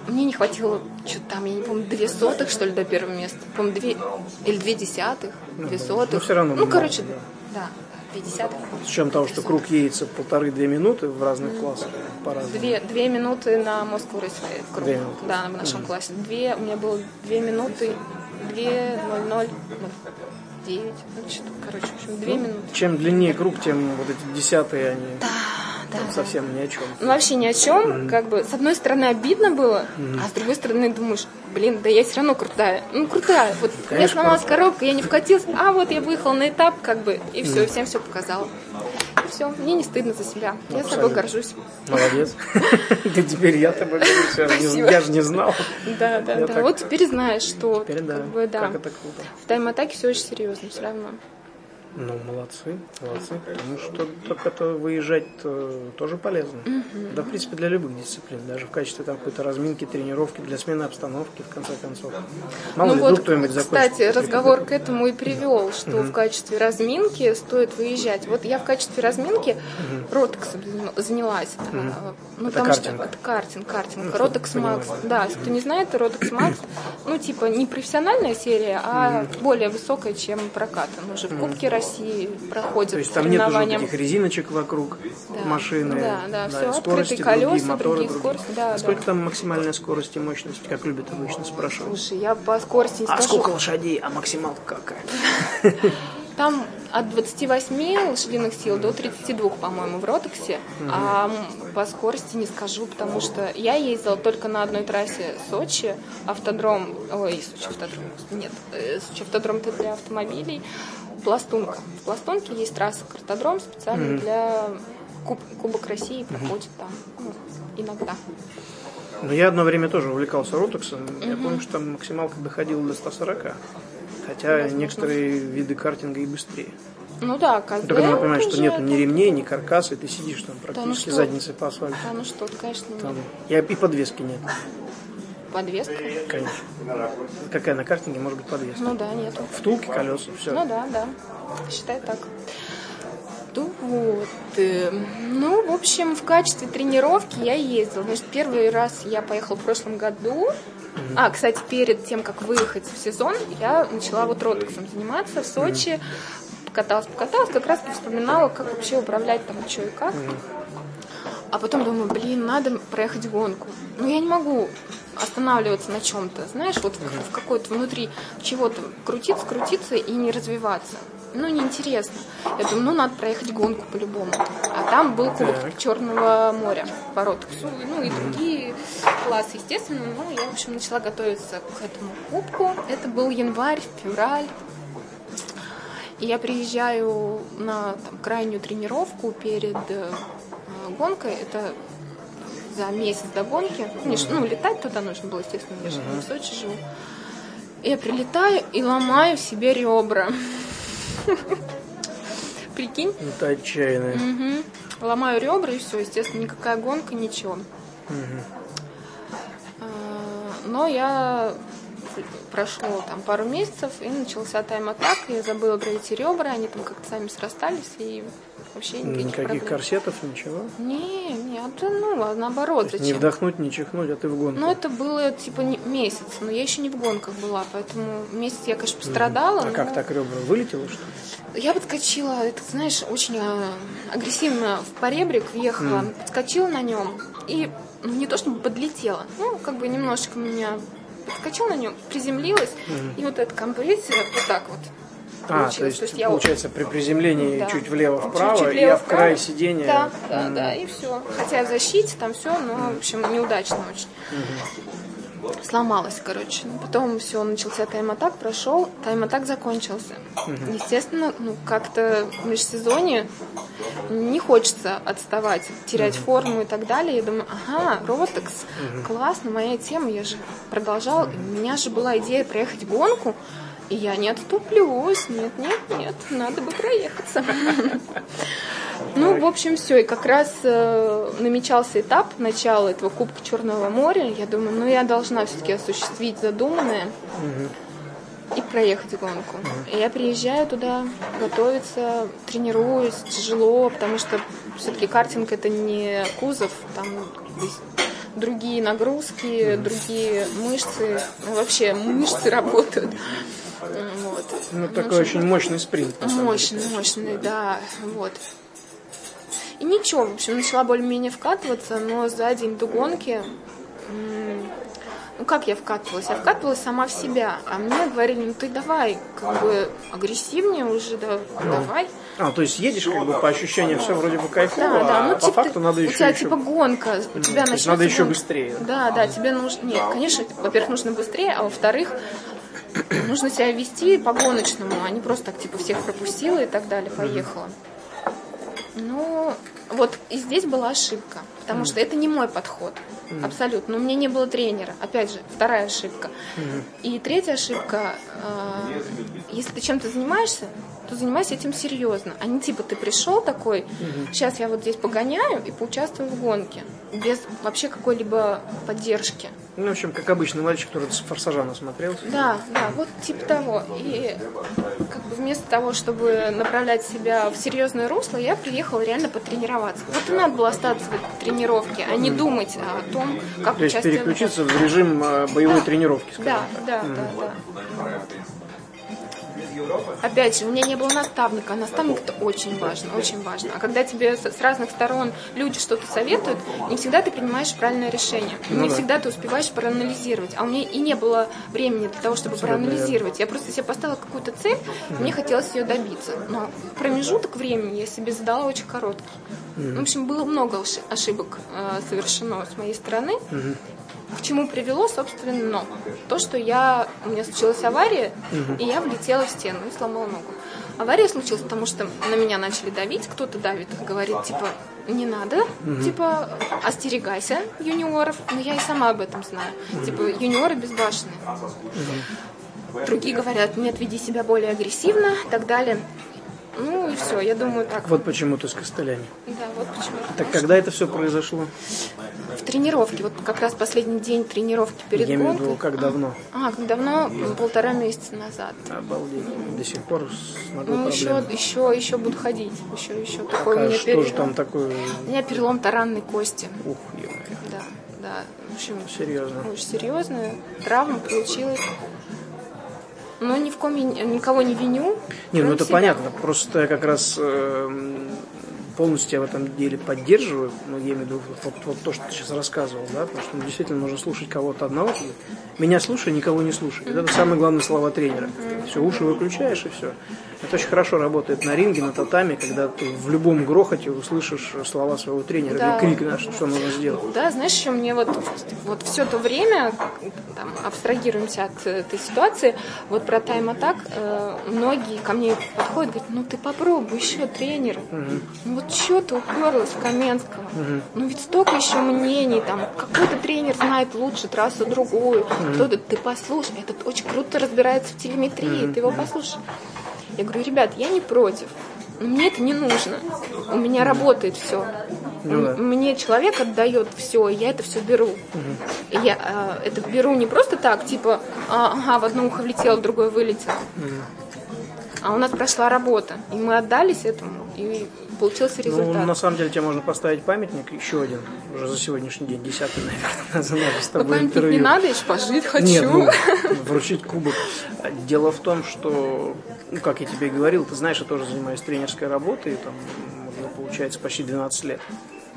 мне не хватило, что там, я не помню, две сотых, что ли, до первого места. По-моему, две или две десятых, две сотых. ну, всё равно Ну, короче, да. Да, две десятых. С чем того, что круг едется полторы-две минуты в разных классах по-разному. Две, две минуты на Москву Рейсвей круг. Две минуты. Да, в нашем классе. Две, у меня было две минуты, две, ноль, ноль, девять. Ну, короче, в общем, две минуты. Чем длиннее круг, тем вот эти десятые, они Да, там совсем ни о чем. Ну, вообще ни о чем. Как бы, с одной стороны, обидно было, а с другой стороны, думаешь, блин, да я все равно крутая. Ну, крутая. Вот Конечно, сломалась коробка, я не вкатилась, а вот я выехала на этап, как бы, и все, и всем все показала. И все, мне не стыдно за себя. Я собой Абсолютно. горжусь. Молодец. Да теперь я тобой горжусь, я же не- я знал. Да, да, Я да. Вот теперь знаешь, что да, как бы, да. В тайм-атаке все очень серьезно все равно. Ну, молодцы, молодцы. Потому что так это выезжать тоже полезно. Да, в принципе, для любых дисциплин. Даже в качестве там какой-то разминки, тренировки, для смены обстановки, в конце концов. Мало ну ли, вот, кто-нибудь закончит. кстати, разговор к этому и привел, что в качестве разминки стоит выезжать. Вот я в качестве разминки ротексом занялась. А, Ну, Это потому что картинг. это картинг, картинг. Ну, Ротекс Макс. Да, если кто не знает, Ротекс Макс, ну, типа, не профессиональная серия, а более высокая, чем прокат. Он уже в Кубке России проходит То есть там нет уже таких резиночек вокруг Да. машины. Да, да, всё, и открытые скорости колеса, другие, моторы другие скорости, да, А сколько да. там максимальная скорость и мощность, как любят обычно спрашивать? Слушай, я по скорости не А скажу. сколько лошадей, а максималка какая? Там от 28 лошадиных сил до 32, по-моему, в Ротексе. А по скорости не скажу, потому что я ездила только на одной трассе Сочи, автодром, ой, Сочи автодром, нет, э, Сочи автодром для автомобилей, Пластунка. В Пластунке есть трасса картодром специально для Куб- Кубок России проходит там ну, иногда. Ну, я одно время тоже увлекался ротексом. Я помню, что там максималка доходила до 140. Хотя некоторые виды картинга и быстрее. Ну да, КЗ Только надо понимать, что нету ни ремней, ни каркаса, и ты сидишь там ну практически что? задницей по асфальту. Да, ну что, конечно, нет. Я, и подвески нет, Подвеска? конечно. Какая на картинге может быть подвеска? Ну да, нету. Втулки, колеса, все. Ну да, да. Считай так. Ну вот. э, Ну, в общем, в качестве тренировки я ездила. Значит, первый раз я поехала в прошлом году. А, кстати, перед тем, как выехать в сезон, я начала вот ротексом заниматься в Сочи. покаталась, покаталась, как раз вспоминала, как вообще управлять там, что и как. А потом думаю, блин, надо проехать гонку. Ну, я не могу останавливаться на чем-то, знаешь, вот в, в какой-то внутри чего-то крутиться, крутиться и не развиваться. Ну, неинтересно. Я думаю, ну, надо проехать гонку по-любому. А там был Кубок Черного моря, ворот ну, и другие классы, естественно. Ну, я, в общем, начала готовиться к этому кубку. Это был январь, февраль. И я приезжаю на там, крайнюю тренировку перед э, гонкой. Это за месяц до гонки. Мне, ну, летать туда нужно было, естественно, я же в Сочи живу. Я прилетаю и ломаю себе ребра. Прикинь? Это отчаянно. Угу. Ломаю ребра и все, естественно, никакая гонка, ничего. Угу. Но я прошло там пару месяцев, и начался тайм-атак, я забыла про эти ребра, они там как-то сами срастались, и вообще никаких, никаких проблем. корсетов, ничего? Не, не, это, ну, наоборот, зачем? Не вдохнуть, не чихнуть, а ты в гонку. Ну, это было, типа, месяц, но я еще не в гонках была, поэтому месяц я, конечно, пострадала. А но... как так ребра, вылетело, что ли? Я подскочила, это, знаешь, очень а, агрессивно в поребрик въехала, mm. подскочила на нем и ну, не то чтобы подлетела, ну, как бы немножечко меня подскочила на нем, приземлилась, mm. и вот эта компрессия вот так вот а, то есть, то есть я... получается, при приземлении да. чуть влево-вправо, чуть, чуть влево, я в край сидения... Да, да, mm. да, и все. Хотя в защите там все, но, в общем, неудачно очень. Mm-hmm. Сломалась, короче. Потом все, начался тайм-атак, прошел, тайм-атак закончился. Mm-hmm. Естественно, ну, как-то в межсезонье не хочется отставать, терять mm-hmm. форму и так далее. Я думаю, ага, Ротекс, mm-hmm. классно, моя тема, я же продолжала. Mm-hmm. У меня же была идея проехать гонку, и я не отступлюсь. Нет, нет, нет, надо бы проехаться. Ну, в общем, все. И как раз э, намечался этап начала этого Кубка Черного моря. Я думаю, ну я должна все-таки осуществить задуманное и проехать гонку. И я приезжаю туда, готовиться, тренируюсь, тяжело, потому что все-таки картинг это не кузов, там другие нагрузки, другие мышцы, вообще мышцы работают. Вот. Ну, такой очень мощный спринт. Мощный, мощный, да. Вот. И ничего, в общем, начала более-менее вкатываться, но за день до гонки ну как я вкатывалась? Я вкатывалась сама в себя. А мне говорили, ну ты давай, как бы агрессивнее уже, да, ну. давай. А, то есть едешь как бы по ощущениям все вроде бы кайфово, да, да. Ну, а типа, по факту надо еще... У тебя еще... типа гонка, у тебя ну, Надо еще быстрее. Да, да, тебе нужно... Нет, конечно, во-первых, нужно быстрее, а во-вторых, нужно себя вести по-гоночному, а не просто так, типа, всех пропустила и так далее, поехала. Ну, вот и здесь была ошибка, потому что это не мой подход. Абсолютно. У меня не было тренера. Опять же, вторая ошибка. И третья ошибка, э, если ты чем-то занимаешься, то занимайся этим серьезно. А не типа ты пришел такой, сейчас я вот здесь погоняю и поучаствую в гонке. Без вообще какой-либо поддержки. Ну, в общем, как обычный мальчик, который с форсажа насмотрелся. Да, да, вот типа того. И как бы вместо того, чтобы направлять себя в серьезное русло, я приехала реально потренироваться. Вот и надо было остаться в этой тренировке, а не думать о том, как То есть переключиться в режим э, боевой тренировки, скажем да, так. Да, да, да, да. Опять же, у меня не было наставника, а наставник это очень важно, очень важно. А когда тебе с разных сторон люди что-то советуют, не всегда ты принимаешь правильное решение. Ну, не да. всегда ты успеваешь проанализировать. А у меня и не было времени для того, чтобы проанализировать. Я просто себе поставила какую-то цель, мне хотелось ее добиться. Но промежуток времени я себе задала очень короткий. В общем, было много ошибок э, совершено с моей стороны. К чему привело, собственно, то, что я, у меня случилась авария, угу. и я влетела в стену и сломала ногу. Авария случилась, потому что на меня начали давить, кто-то давит, говорит, типа, не надо, угу. типа, остерегайся юниоров, но я и сама об этом знаю, угу. типа, юниоры безбашенные. Угу. Другие говорят, нет, веди себя более агрессивно, и так далее. Ну и все, я думаю так. Вот почему ты с костылями. Да, вот почему. Так когда это все произошло? В тренировке, вот как раз последний день тренировки перед Я гонкой. имею в виду, как давно? А, как давно? Полтора месяца назад. Обалдеть. До сих пор с ногой Ну еще, еще, еще буду ходить. Еще, еще. Такой а у меня что пер... же там такое? У меня перелом таранной кости. Ух, ё Да, да. В общем, серьезно. Очень серьезная травма получилась. Но ни в ком я никого не виню. Не, ну это себя. понятно. Просто я как раз э, полностью в этом деле поддерживаю, ну, я имею в виду вот, вот то, что ты сейчас рассказывал, да, потому что ну, действительно нужно слушать кого-то одного. Меня слушай, никого не слушай. Mm-hmm. Это самые главные слова тренера. Mm-hmm. Все, уши выключаешь и все. Это очень хорошо работает на ринге, на татами, когда ты в любом грохоте услышишь слова своего тренера да. или крик, да, что, что нужно сделать. Да, знаешь, еще мне вот, вот все то время, там, абстрагируемся от этой ситуации, вот про тайм-атак, э, многие ко мне подходят, говорят, ну ты попробуй еще, тренер. Угу. Ну вот что ты уперлась в Каменского? Угу. Ну ведь столько еще мнений, там, какой-то тренер знает лучше трассу другую, угу. кто-то, ты послушай, этот очень круто разбирается в телеметрии, угу. ты его послушай. Я говорю, ребят, я не против, мне это не нужно. У меня работает все. Ну, да. Мне человек отдает все, я это все беру. Угу. Я э, это беру не просто так, типа, а, ага, в одно ухо влетело, в другое вылетело. Угу. А у нас прошла работа, и мы отдались этому, и получился ну, результат. Ну, на самом деле, тебе можно поставить памятник, еще один, уже за сегодняшний день, десятый, наверное, за наше с тобой памятник интервью. не надо, я еще пожить хочу. Нет, ну, вручить кубок. Дело в том, что, ну, как я тебе говорил, ты знаешь, я тоже занимаюсь тренерской работой, там, уже получается почти 12 лет.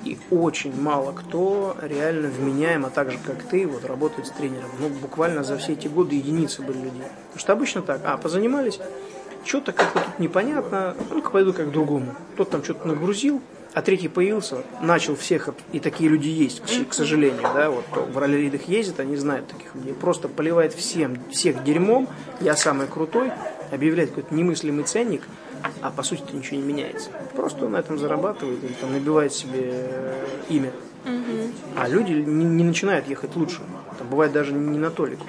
И очень мало кто реально вменяемо, так же как ты, вот работает с тренером. Ну, буквально за все эти годы единицы были людей. Потому что обычно так, а, позанимались, что-то как-то тут непонятно, ну-ка пойду как к другому. Тот там что-то нагрузил, а третий появился, начал всех, и такие люди есть, к сожалению, да, вот в ралли-ридах ездят, они знают таких людей, просто поливает всем, всех дерьмом, я самый крутой, объявляет какой-то немыслимый ценник, а по сути-то ничего не меняется. Просто он на этом зарабатывает или там набивает себе э, имя. А люди не, не начинают ехать лучше. Там бывает даже не на толику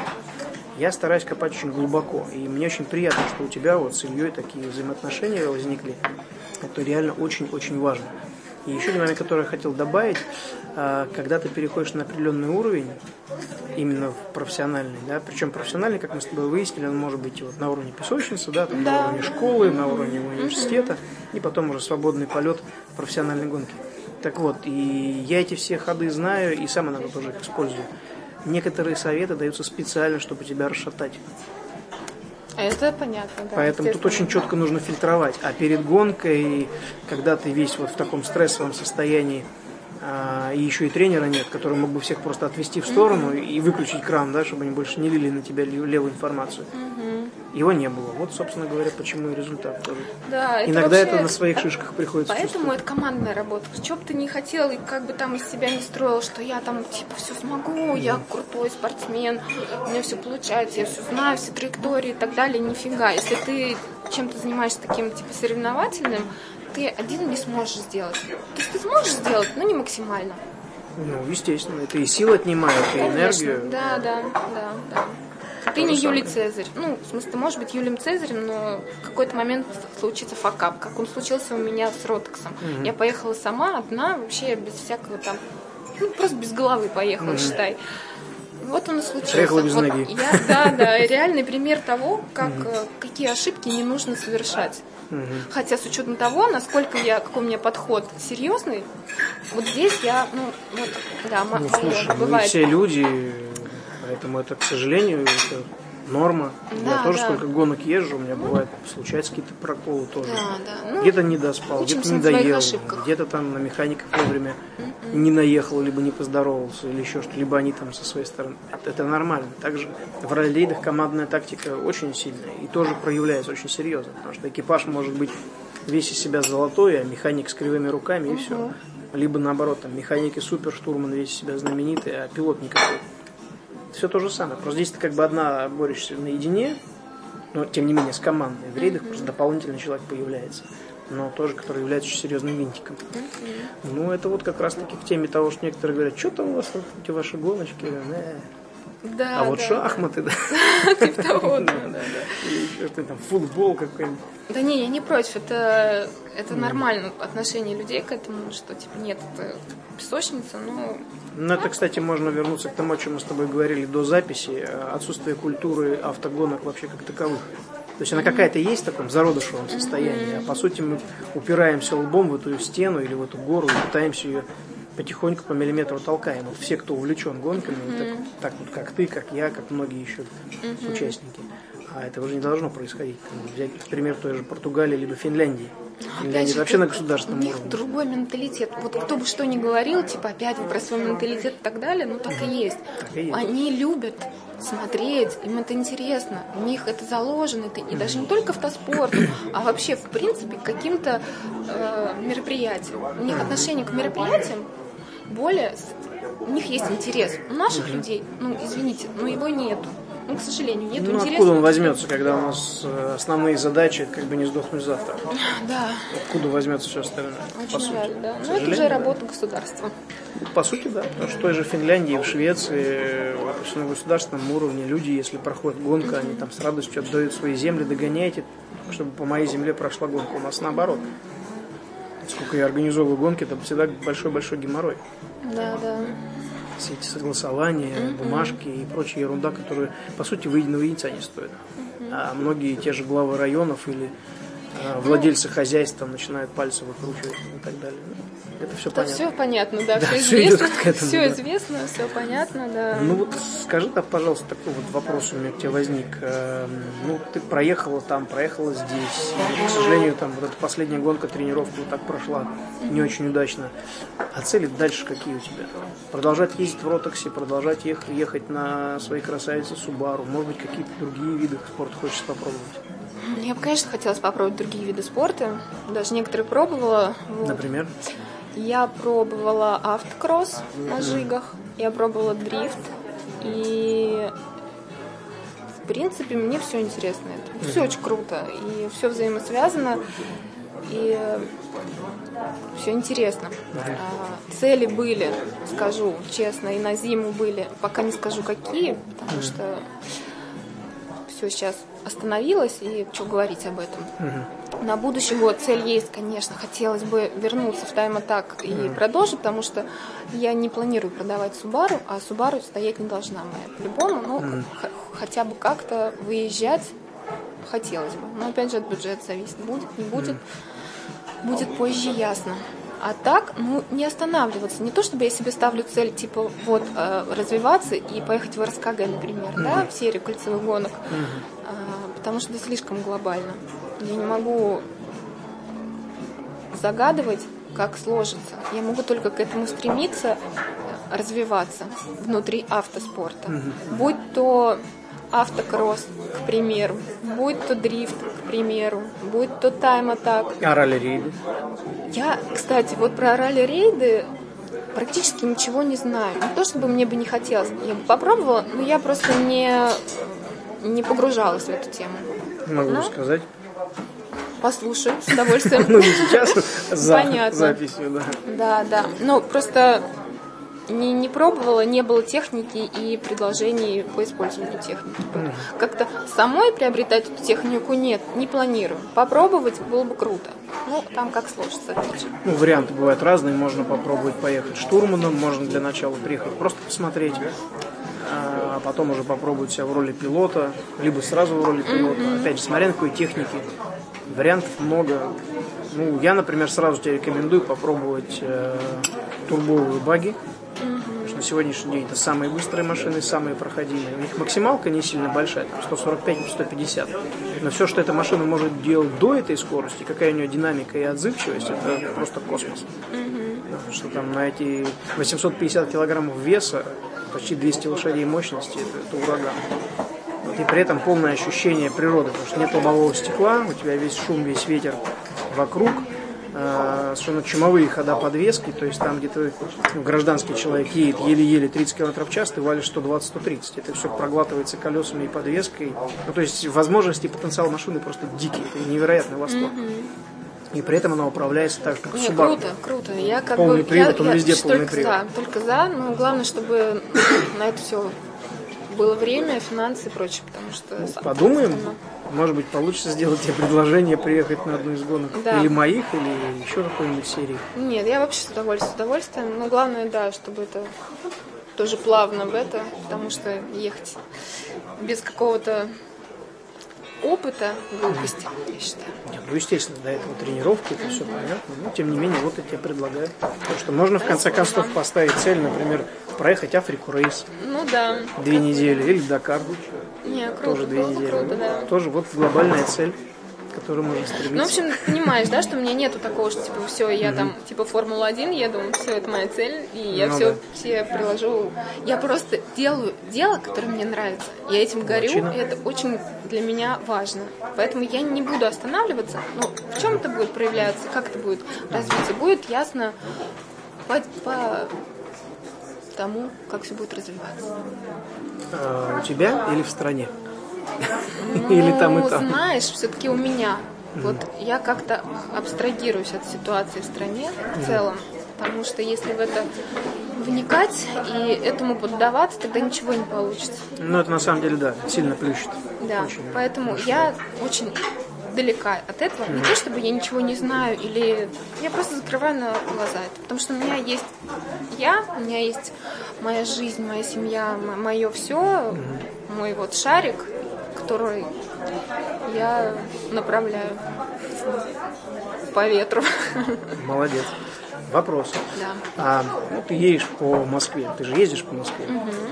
я стараюсь копать очень глубоко. И мне очень приятно, что у тебя вот с Ильей такие взаимоотношения возникли. Это реально очень-очень важно. И еще один момент, который я хотел добавить, а, когда ты переходишь на определенный уровень, именно в профессиональный, да, причем профессиональный, как мы с тобой выяснили, он может быть вот на уровне песочницы, да, там, да. на уровне школы, на уровне университета, и потом уже свободный полет в профессиональной гонке. Так вот, и я эти все ходы знаю, и сам иногда тоже их использую некоторые советы даются специально, чтобы тебя расшатать. Это понятно, да. Поэтому тут очень четко нужно фильтровать. А перед гонкой, когда ты весь вот в таком стрессовом состоянии, а, и еще и тренера нет, который мог бы всех просто отвести в сторону mm-hmm. и выключить кран, да, чтобы они больше не лили на тебя левую информацию. Mm-hmm. Его не было. Вот, собственно говоря, почему и результат тоже. Да, это Иногда вообще... это на своих шишках приходится Поэтому это командная работа. Что бы ты ни хотел, и как бы там из себя не строил, что я там типа все смогу, mm-hmm. я крутой спортсмен, у меня все получается, я все знаю, все траектории и так далее, нифига. Если ты чем-то занимаешься таким типа соревновательным, ты один не сможешь сделать. То есть ты сможешь сделать, но не максимально. Ну, естественно, это и силы отнимает, и энергию. Да, да, да, да. Ты не Юлий Цезарь. Ну, в смысле, ты можешь быть Юлием Цезарем, но в какой-то момент случится факап, как он случился у меня с Ротексом. Угу. Я поехала сама, одна, вообще без всякого там, ну, просто без головы поехала, угу. считай. Вот он и случился. Приехала без вот ноги. Я, да, да, реальный пример того, как, угу. какие ошибки не нужно совершать. Угу. Хотя с учетом того, насколько я, какой у меня подход серьезный, вот здесь я, ну, вот, да, ну, слушай, бывает. Мы все люди, поэтому это, к сожалению, это норма. Да, я тоже да. сколько гонок езжу, у меня бывает случаются какие-то проколы тоже. Да, да. Ну, где-то не доспал, где-то не доел, где-то там на механиках вовремя mm-hmm. не наехал, либо не поздоровался, или еще что-то, либо они там со своей стороны. Это, это нормально. Также в раллидах командная тактика очень сильная и тоже проявляется очень серьезно, потому что экипаж может быть весь из себя золотой, а механик с кривыми руками и все. Либо наоборот, там механики супер, штурман весь из себя знаменитый, а пилот никакой все то же самое. Просто здесь ты как бы одна борешься наедине, но тем не менее с командой. В рейдах просто дополнительный человек появляется, но тоже, который является очень серьезным винтиком. Mm-hmm. Ну, это вот как раз таки к теме того, что некоторые говорят, что там у вас эти ваши гоночки, э, да, а вот да. шахматы, да. Типа того, да, да, да. Или там футбол какой-нибудь. Да не, я не против. Это, это нормально отношение людей к этому, что типа нет, это песочница, но... Ну, это, кстати, можно вернуться к тому, о чем мы с тобой говорили до записи. Э, отсутствие культуры автогонок вообще как таковых. То есть она какая-то есть в таком зародышевом состоянии, а по сути мы упираемся лбом в эту стену или в эту гору и пытаемся ее потихоньку по миллиметру толкаем. Вот все, кто увлечен гонками, mm-hmm. так, так вот как ты, как я, как многие еще mm-hmm. участники. А этого же не должно происходить. Взять пример той же Португалии либо Финляндии. Финляндия вообще на государственном у них уровне. другой менталитет. Вот кто бы что ни говорил, типа опять вы про свой менталитет и так далее, ну так и есть. Так и есть. Они любят смотреть, им это интересно, у них это заложено, это, и даже не только автоспорту, а вообще, в принципе, к каким-то э, мероприятиям. У них отношение к мероприятиям более... У них есть интерес. У наших людей, ну, извините, но его нету. Ну, к сожалению, нет Ну, интереса. откуда он возьмется, когда у нас э, основные задачи как бы не сдохнуть завтра? Да, Откуда возьмется все остальное? по очень сути? жаль, да. Но это уже работа государства. По сути, да. Потому что в той же Финляндии, в Швеции, на государственном уровне люди, если проходит гонка, они там с радостью отдают свои земли, догоняйте, чтобы по моей земле прошла гонка. У нас наоборот. Сколько я организовываю гонки, это всегда большой-большой геморрой. Да, да. Все эти согласования, бумажки и прочая ерунда, которая, по сути, выеденного яйца не стоит. А многие те же главы районов или э, владельцы хозяйств там начинают пальцы выкручивать и так далее. Это все понятно. все понятно, да, Да, все идёт известно, этому, все да. известно, все понятно, да. Ну вот скажи, так, пожалуйста, такой вот вопрос у меня к тебе возник. Эм, Ну, ты проехала там, проехала здесь. И, к сожалению, там вот эта последняя гонка, тренировка вот так прошла не очень удачно. А цели дальше какие у тебя? Продолжать ездить в Ротоксе, продолжать ех- ехать на своей красавице Субару? Может быть, какие-то другие виды спорта хочешь попробовать? Мне бы, конечно, хотелось попробовать другие виды спорта. Даже некоторые пробовала. Вот. Например? Я пробовала автокросс на жигах, я пробовала дрифт. И в принципе мне все интересно. Это все очень круто. И все взаимосвязано. И все интересно. А, Цели были, скажу честно, и на зиму были. Пока не скажу какие, потому что все сейчас остановилось, и что говорить об этом. На будущий год цель есть, конечно. Хотелось бы вернуться в Time Attack и продолжить, потому что я не планирую продавать Subaru, а Subaru стоять не должна моя. По-любому, ну, х- хотя бы как-то выезжать хотелось бы. Но опять же от бюджета зависит. Будет, не будет. Будет позже ясно. А так, ну, не останавливаться. Не то, чтобы я себе ставлю цель, типа, вот, э, развиваться и поехать в РСКГ, например, да, в серию кольцевых гонок. А, потому что это слишком глобально. Я не могу загадывать, как сложится. Я могу только к этому стремиться, развиваться внутри автоспорта. Будь то автокросс, к примеру, будь то дрифт, к примеру, будь то тайм-атак. А ралли-рейды? Я, кстати, вот про ралли-рейды практически ничего не знаю. Не то, чтобы мне бы не хотелось. Я бы попробовала, но я просто не, не погружалась в эту тему. Могу Ну? сказать. Послушаю с удовольствием. Ну, не сейчас, за записью, да. Да, да. Ну, просто не, не пробовала, не было техники и предложений по использованию техники. Как-то самой приобретать эту технику нет, не планирую. Попробовать было бы круто. Ну, там как сложится. Ну, варианты бывают разные. Можно попробовать поехать штурманом, можно для начала приехать просто посмотреть, а потом уже попробовать себя в роли пилота, либо сразу в роли пилота. Опять же, смотря на какой техники. Вариантов много. Ну, я, например, сразу тебе рекомендую попробовать э, турбовые баги. Потому что на сегодняшний день это самые быстрые машины, самые проходимые. У них максималка не сильно большая, там 145-150. Но все, что эта машина может делать до этой скорости, какая у нее динамика и отзывчивость, это просто космос. Потому что там на эти 850 килограммов веса, почти 200 лошадей мощности, это, это ураган. Вот И при этом полное ощущение природы, потому что нет лобового стекла, у тебя весь шум, весь ветер вокруг, э, совершенно чумовые хода подвески, то есть там где-то ну, гражданский человек едет еле-еле 30 км в час, ты валишь 120-130. Это все проглатывается колесами и подвеской. Ну, то есть возможности и потенциал машины просто дикий, это невероятный восторг. И при этом она управляется так же, как Не, Subaru. круто, круто. Я как Полный бы, привод, я, он я везде полный только привод. за, только за. Но главное, чтобы на это все было время, финансы и прочее, потому что сам- Подумаем, остальное- может быть, получится сделать тебе предложение приехать на одну из гонок. Да. Или моих, или еще какой-нибудь серии. Нет, я вообще с удовольствием, с удовольствием. Но главное, да, чтобы это тоже плавно в это, потому что ехать без какого-то опыта глупости, я считаю. Нет, ну, естественно, до этого тренировки, это все понятно. Но, тем не менее, вот я тебе предлагаю. Потому что можно, в конце концов, поставить цель, например, проехать Африку рейс Ну да. две недели или Дакар. Не, круто, тоже две круто, недели. круто, да. Тоже вот глобальная цель, к которой можно стремиться. Ну, в общем, понимаешь, да, что у меня нету такого, что типа все, я там типа Формула-1 еду, все, это моя цель, и я Ну все, да. все приложу. Я просто делаю дело, которое мне нравится. Я этим горю, и это очень для меня важно. Поэтому я не буду останавливаться. Ну, в чем это будет проявляться, как это будет развиться, будет ясно по, по тому, как все будет развиваться. А, у тебя или в стране? Или там и Ну, там? знаешь, все-таки у меня. Вот я как-то абстрагируюсь от ситуации в стране в целом, потому что если в это вникать и этому поддаваться, тогда ничего не получится. Ну, это на самом деле, да, сильно плющит. Да, Очень. поэтому я очень далека от этого. Не то, чтобы я ничего не знаю, или я просто закрываю на глаза это. Потому что у меня есть я, у меня есть моя жизнь, моя семья, мое все, мой вот шарик, который я направляю по ветру. Молодец. Вопрос. Да. А ну, ты едешь по Москве, ты же ездишь по Москве.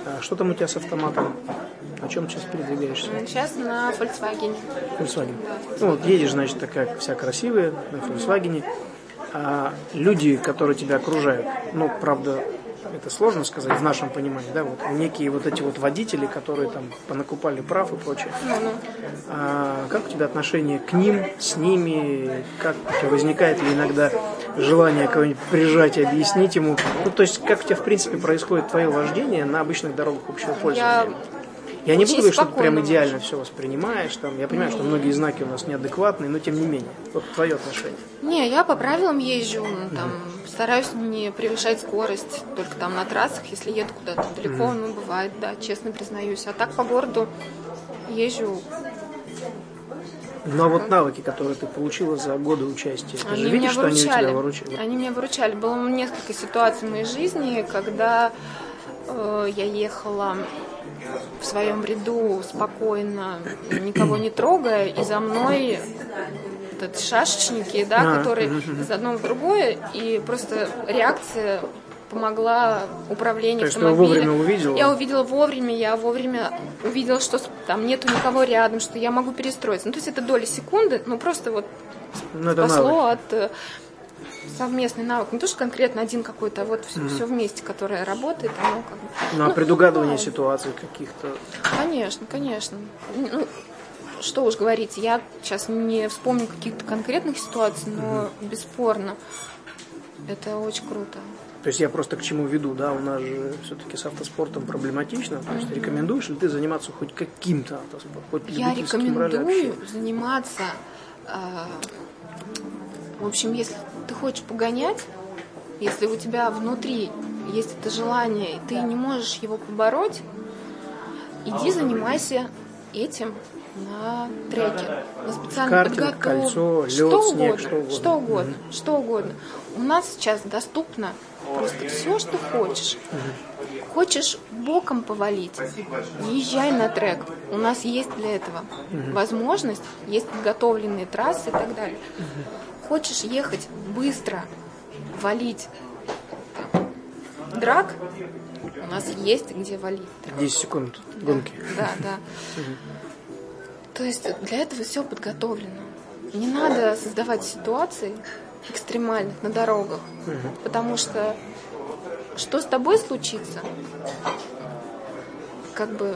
А что там у тебя с автоматом? На чем сейчас передвигаешься? Сейчас на Volkswagen. Volkswagen. Ну, вот едешь, значит, такая вся красивая на Volkswagen. А люди, которые тебя окружают, ну, правда, это сложно сказать в нашем понимании, да, вот некие вот эти вот водители, которые там понакупали прав и прочее. Ну-ну. А как у тебя отношение к ним, с ними? Как у тебя возникает ли иногда желание кого-нибудь прижать и объяснить ему? Ну, то есть, как у тебя, в принципе, происходит твое вождение на обычных дорогах общего пользования? Я не очень буду говорить, что ты прям идеально вожу. все воспринимаешь. Там, я понимаю, что многие знаки у нас неадекватные, но тем не менее. Вот твое отношение. Не, я по правилам езжу, ну, там, стараюсь не превышать скорость, только там на трассах, если еду куда-то далеко, ну, бывает, да, честно признаюсь. А так по городу езжу, Ну, а вот навыки, которые ты получила за годы участия, ты они же видишь, что они тебя выручали? Они меня выручали. Было несколько ситуаций в моей жизни, когда э, я ехала в своем ряду спокойно, никого не трогая, и за мной этот шашечники, да, А, которые из одного в другое, и просто реакция помогла управлению То есть ты автомобилем. вовремя увидела? Я увидела вовремя, я вовремя увидела, что там нету никого рядом, что я могу перестроиться. Ну, то есть это доли секунды, ну просто вот Ну, это навык. спасло от э, совместный навык. Не то, что конкретно один какой-то, а вот все, вместе, которое работает, оно как бы... Ну, а ну, предугадывание бывает. ситуаций каких-то. Конечно, конечно. Ну, что уж говорить, я сейчас не вспомню каких-то конкретных ситуаций, но бесспорно это очень круто. То есть я просто к чему веду, да, у нас же все-таки с автоспортом проблематично. То есть рекомендуешь ли ты заниматься хоть каким-то автоспортом? Хоть Я рекомендую заниматься, э, в общем, если ты хочешь погонять, если у тебя внутри есть это желание, и ты не можешь его побороть, иди занимайся этим на треке, на специальной Картинг, подготовке. кольцо, лед, что снег, угодно, что угодно. что угодно, что угодно. У нас сейчас доступно просто все, что хочешь. Хочешь боком повалить, езжай на трек. У нас есть для этого возможность, есть подготовленные трассы и так далее. Хочешь ехать быстро, валить драк, у нас есть где валить драк. 10 секунд гонки. Да, да. То есть для этого все подготовлено. Не надо создавать ситуации экстремальных на дорогах, потому что что с тобой случится, как бы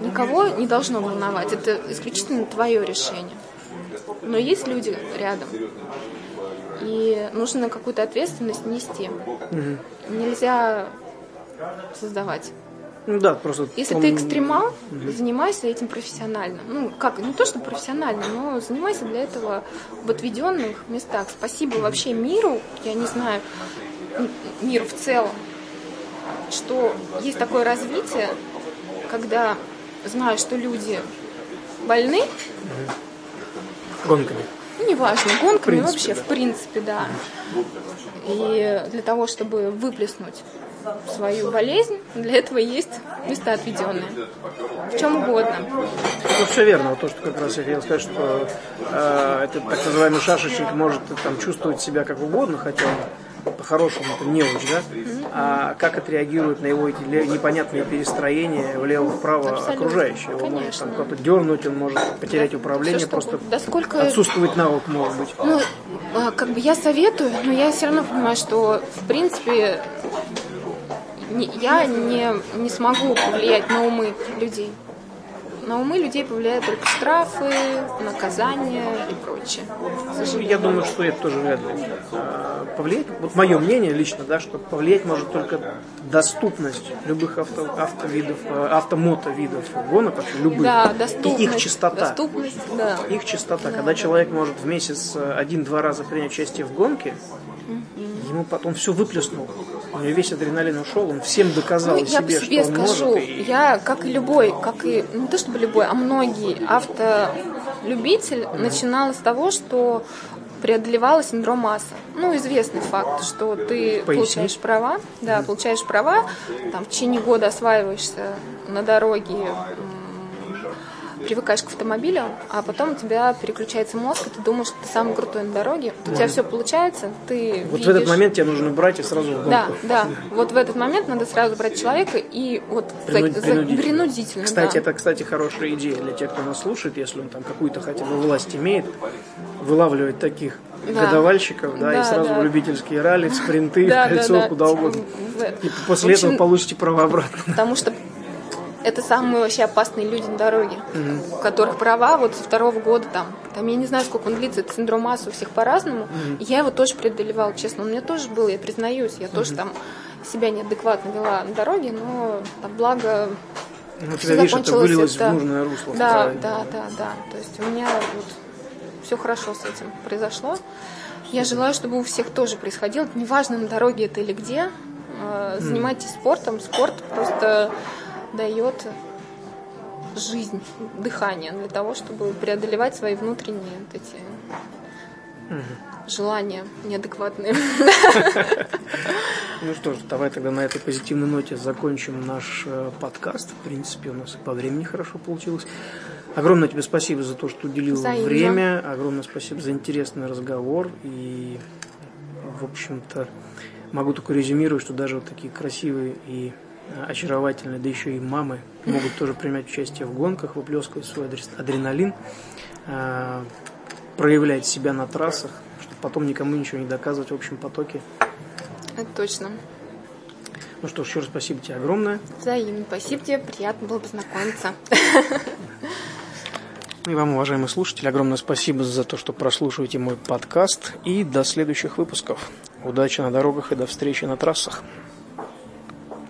никого не должно волновать. Это исключительно твое решение. Но есть люди рядом, и нужно какую-то ответственность нести. Нельзя создавать Ну да, просто... если он- ты экстремал, занимайся этим профессионально. Ну, как, не то, что профессионально, но занимайся для этого в отведенных местах. Спасибо вообще миру, я не знаю, миру в целом, что есть такое развитие, когда знаю, что люди больны, Гонками. ну, неважно, гонками принципе, вообще, да. в принципе, да. И для того, чтобы выплеснуть свою болезнь, для этого есть места отведенные. В чем угодно. Ну, все верно. Вот то, что как раз я хотел сказать, что э, этот так называемый шашечник может там чувствовать себя как угодно, хотя он по-хорошему это неуч, да? А как отреагируют на его эти непонятные перестроения влево-вправо окружающие. Его может там кто-то дернуть, он может потерять управление, что, просто да сколько... отсутствует навык, может быть. Ну, а, как бы я советую, но я все равно понимаю, что в принципе я не, не смогу повлиять на умы людей. На умы людей повлияют только штрафы, наказания и прочее. Ну, я думаю, что это тоже вряд ли а, повлиять. Вот мое мнение лично, да, что повлиять может только доступность любых авто, автовидов, а, автомотовидов гонок, вообще любых. Да, доступность. И их частота. Доступность, да. Их частота. Да, Когда да. человек может в месяц один-два раза принять участие в гонке, ему потом все выплеснул. У него весь адреналин ушел, он всем доказал ну, себе, я себе что скажу, он может. И... Я, как и любой, как и, ну, не то чтобы любой, а многие автолюбитель mm-hmm. начинал с того, что преодолевала синдром масса. Ну, известный факт, что ты Поясни. получаешь права, да, получаешь права, там, в течение года осваиваешься на дороге, привыкаешь к автомобилю, а потом у тебя переключается мозг, и ты думаешь, что ты самый крутой на дороге. У тебя все получается, ты Вот видишь... в этот момент тебе нужно брать и сразу в Да, да. Вот в этот момент надо сразу брать человека и вот Принуд... принудительно. принудительно. Кстати, да. это, кстати, хорошая идея для тех, кто нас слушает, если он там какую-то хотя бы власть имеет, вылавливать таких да. годовальщиков, да, да, и сразу да. в любительские ралли, спринты, да, кольцо, да, да. куда угодно. И после общем, этого получите право обратно. Потому что это самые вообще опасные люди на дороге, mm-hmm. у которых права вот со второго года там, там я не знаю, сколько он длится, это синдром массы у всех по-разному. Mm-hmm. Я его тоже преодолевала, честно, он у меня тоже был, я признаюсь, я mm-hmm. тоже там себя неадекватно вела на дороге, но там, благо ну, тебя, видишь, это вылилось это... в нужное русло. Да, да, да, да. То есть у меня вот все хорошо с этим произошло. Я желаю, чтобы у всех тоже происходило. Неважно, на дороге это или где. Э, занимайтесь спортом. Спорт просто дает жизнь, дыхание для того, чтобы преодолевать свои внутренние вот эти угу. желания неадекватные. Ну что ж, давай тогда на этой позитивной ноте закончим наш э, подкаст. В принципе, у нас и по времени хорошо получилось. Огромное тебе спасибо за то, что уделил Взаимно. время. Огромное спасибо за интересный разговор. И, в общем-то, могу только резюмировать, что даже вот такие красивые и очаровательные, да еще и мамы могут тоже принимать участие в гонках, выплескивать свой адреналин, а, проявлять себя на трассах, чтобы потом никому ничего не доказывать в общем потоке. Это точно. Ну что ж, еще раз спасибо тебе огромное. Взаимно. Спасибо тебе, приятно было познакомиться. Ну и вам, уважаемые слушатели, огромное спасибо за то, что прослушиваете мой подкаст. И до следующих выпусков. Удачи на дорогах и до встречи на трассах.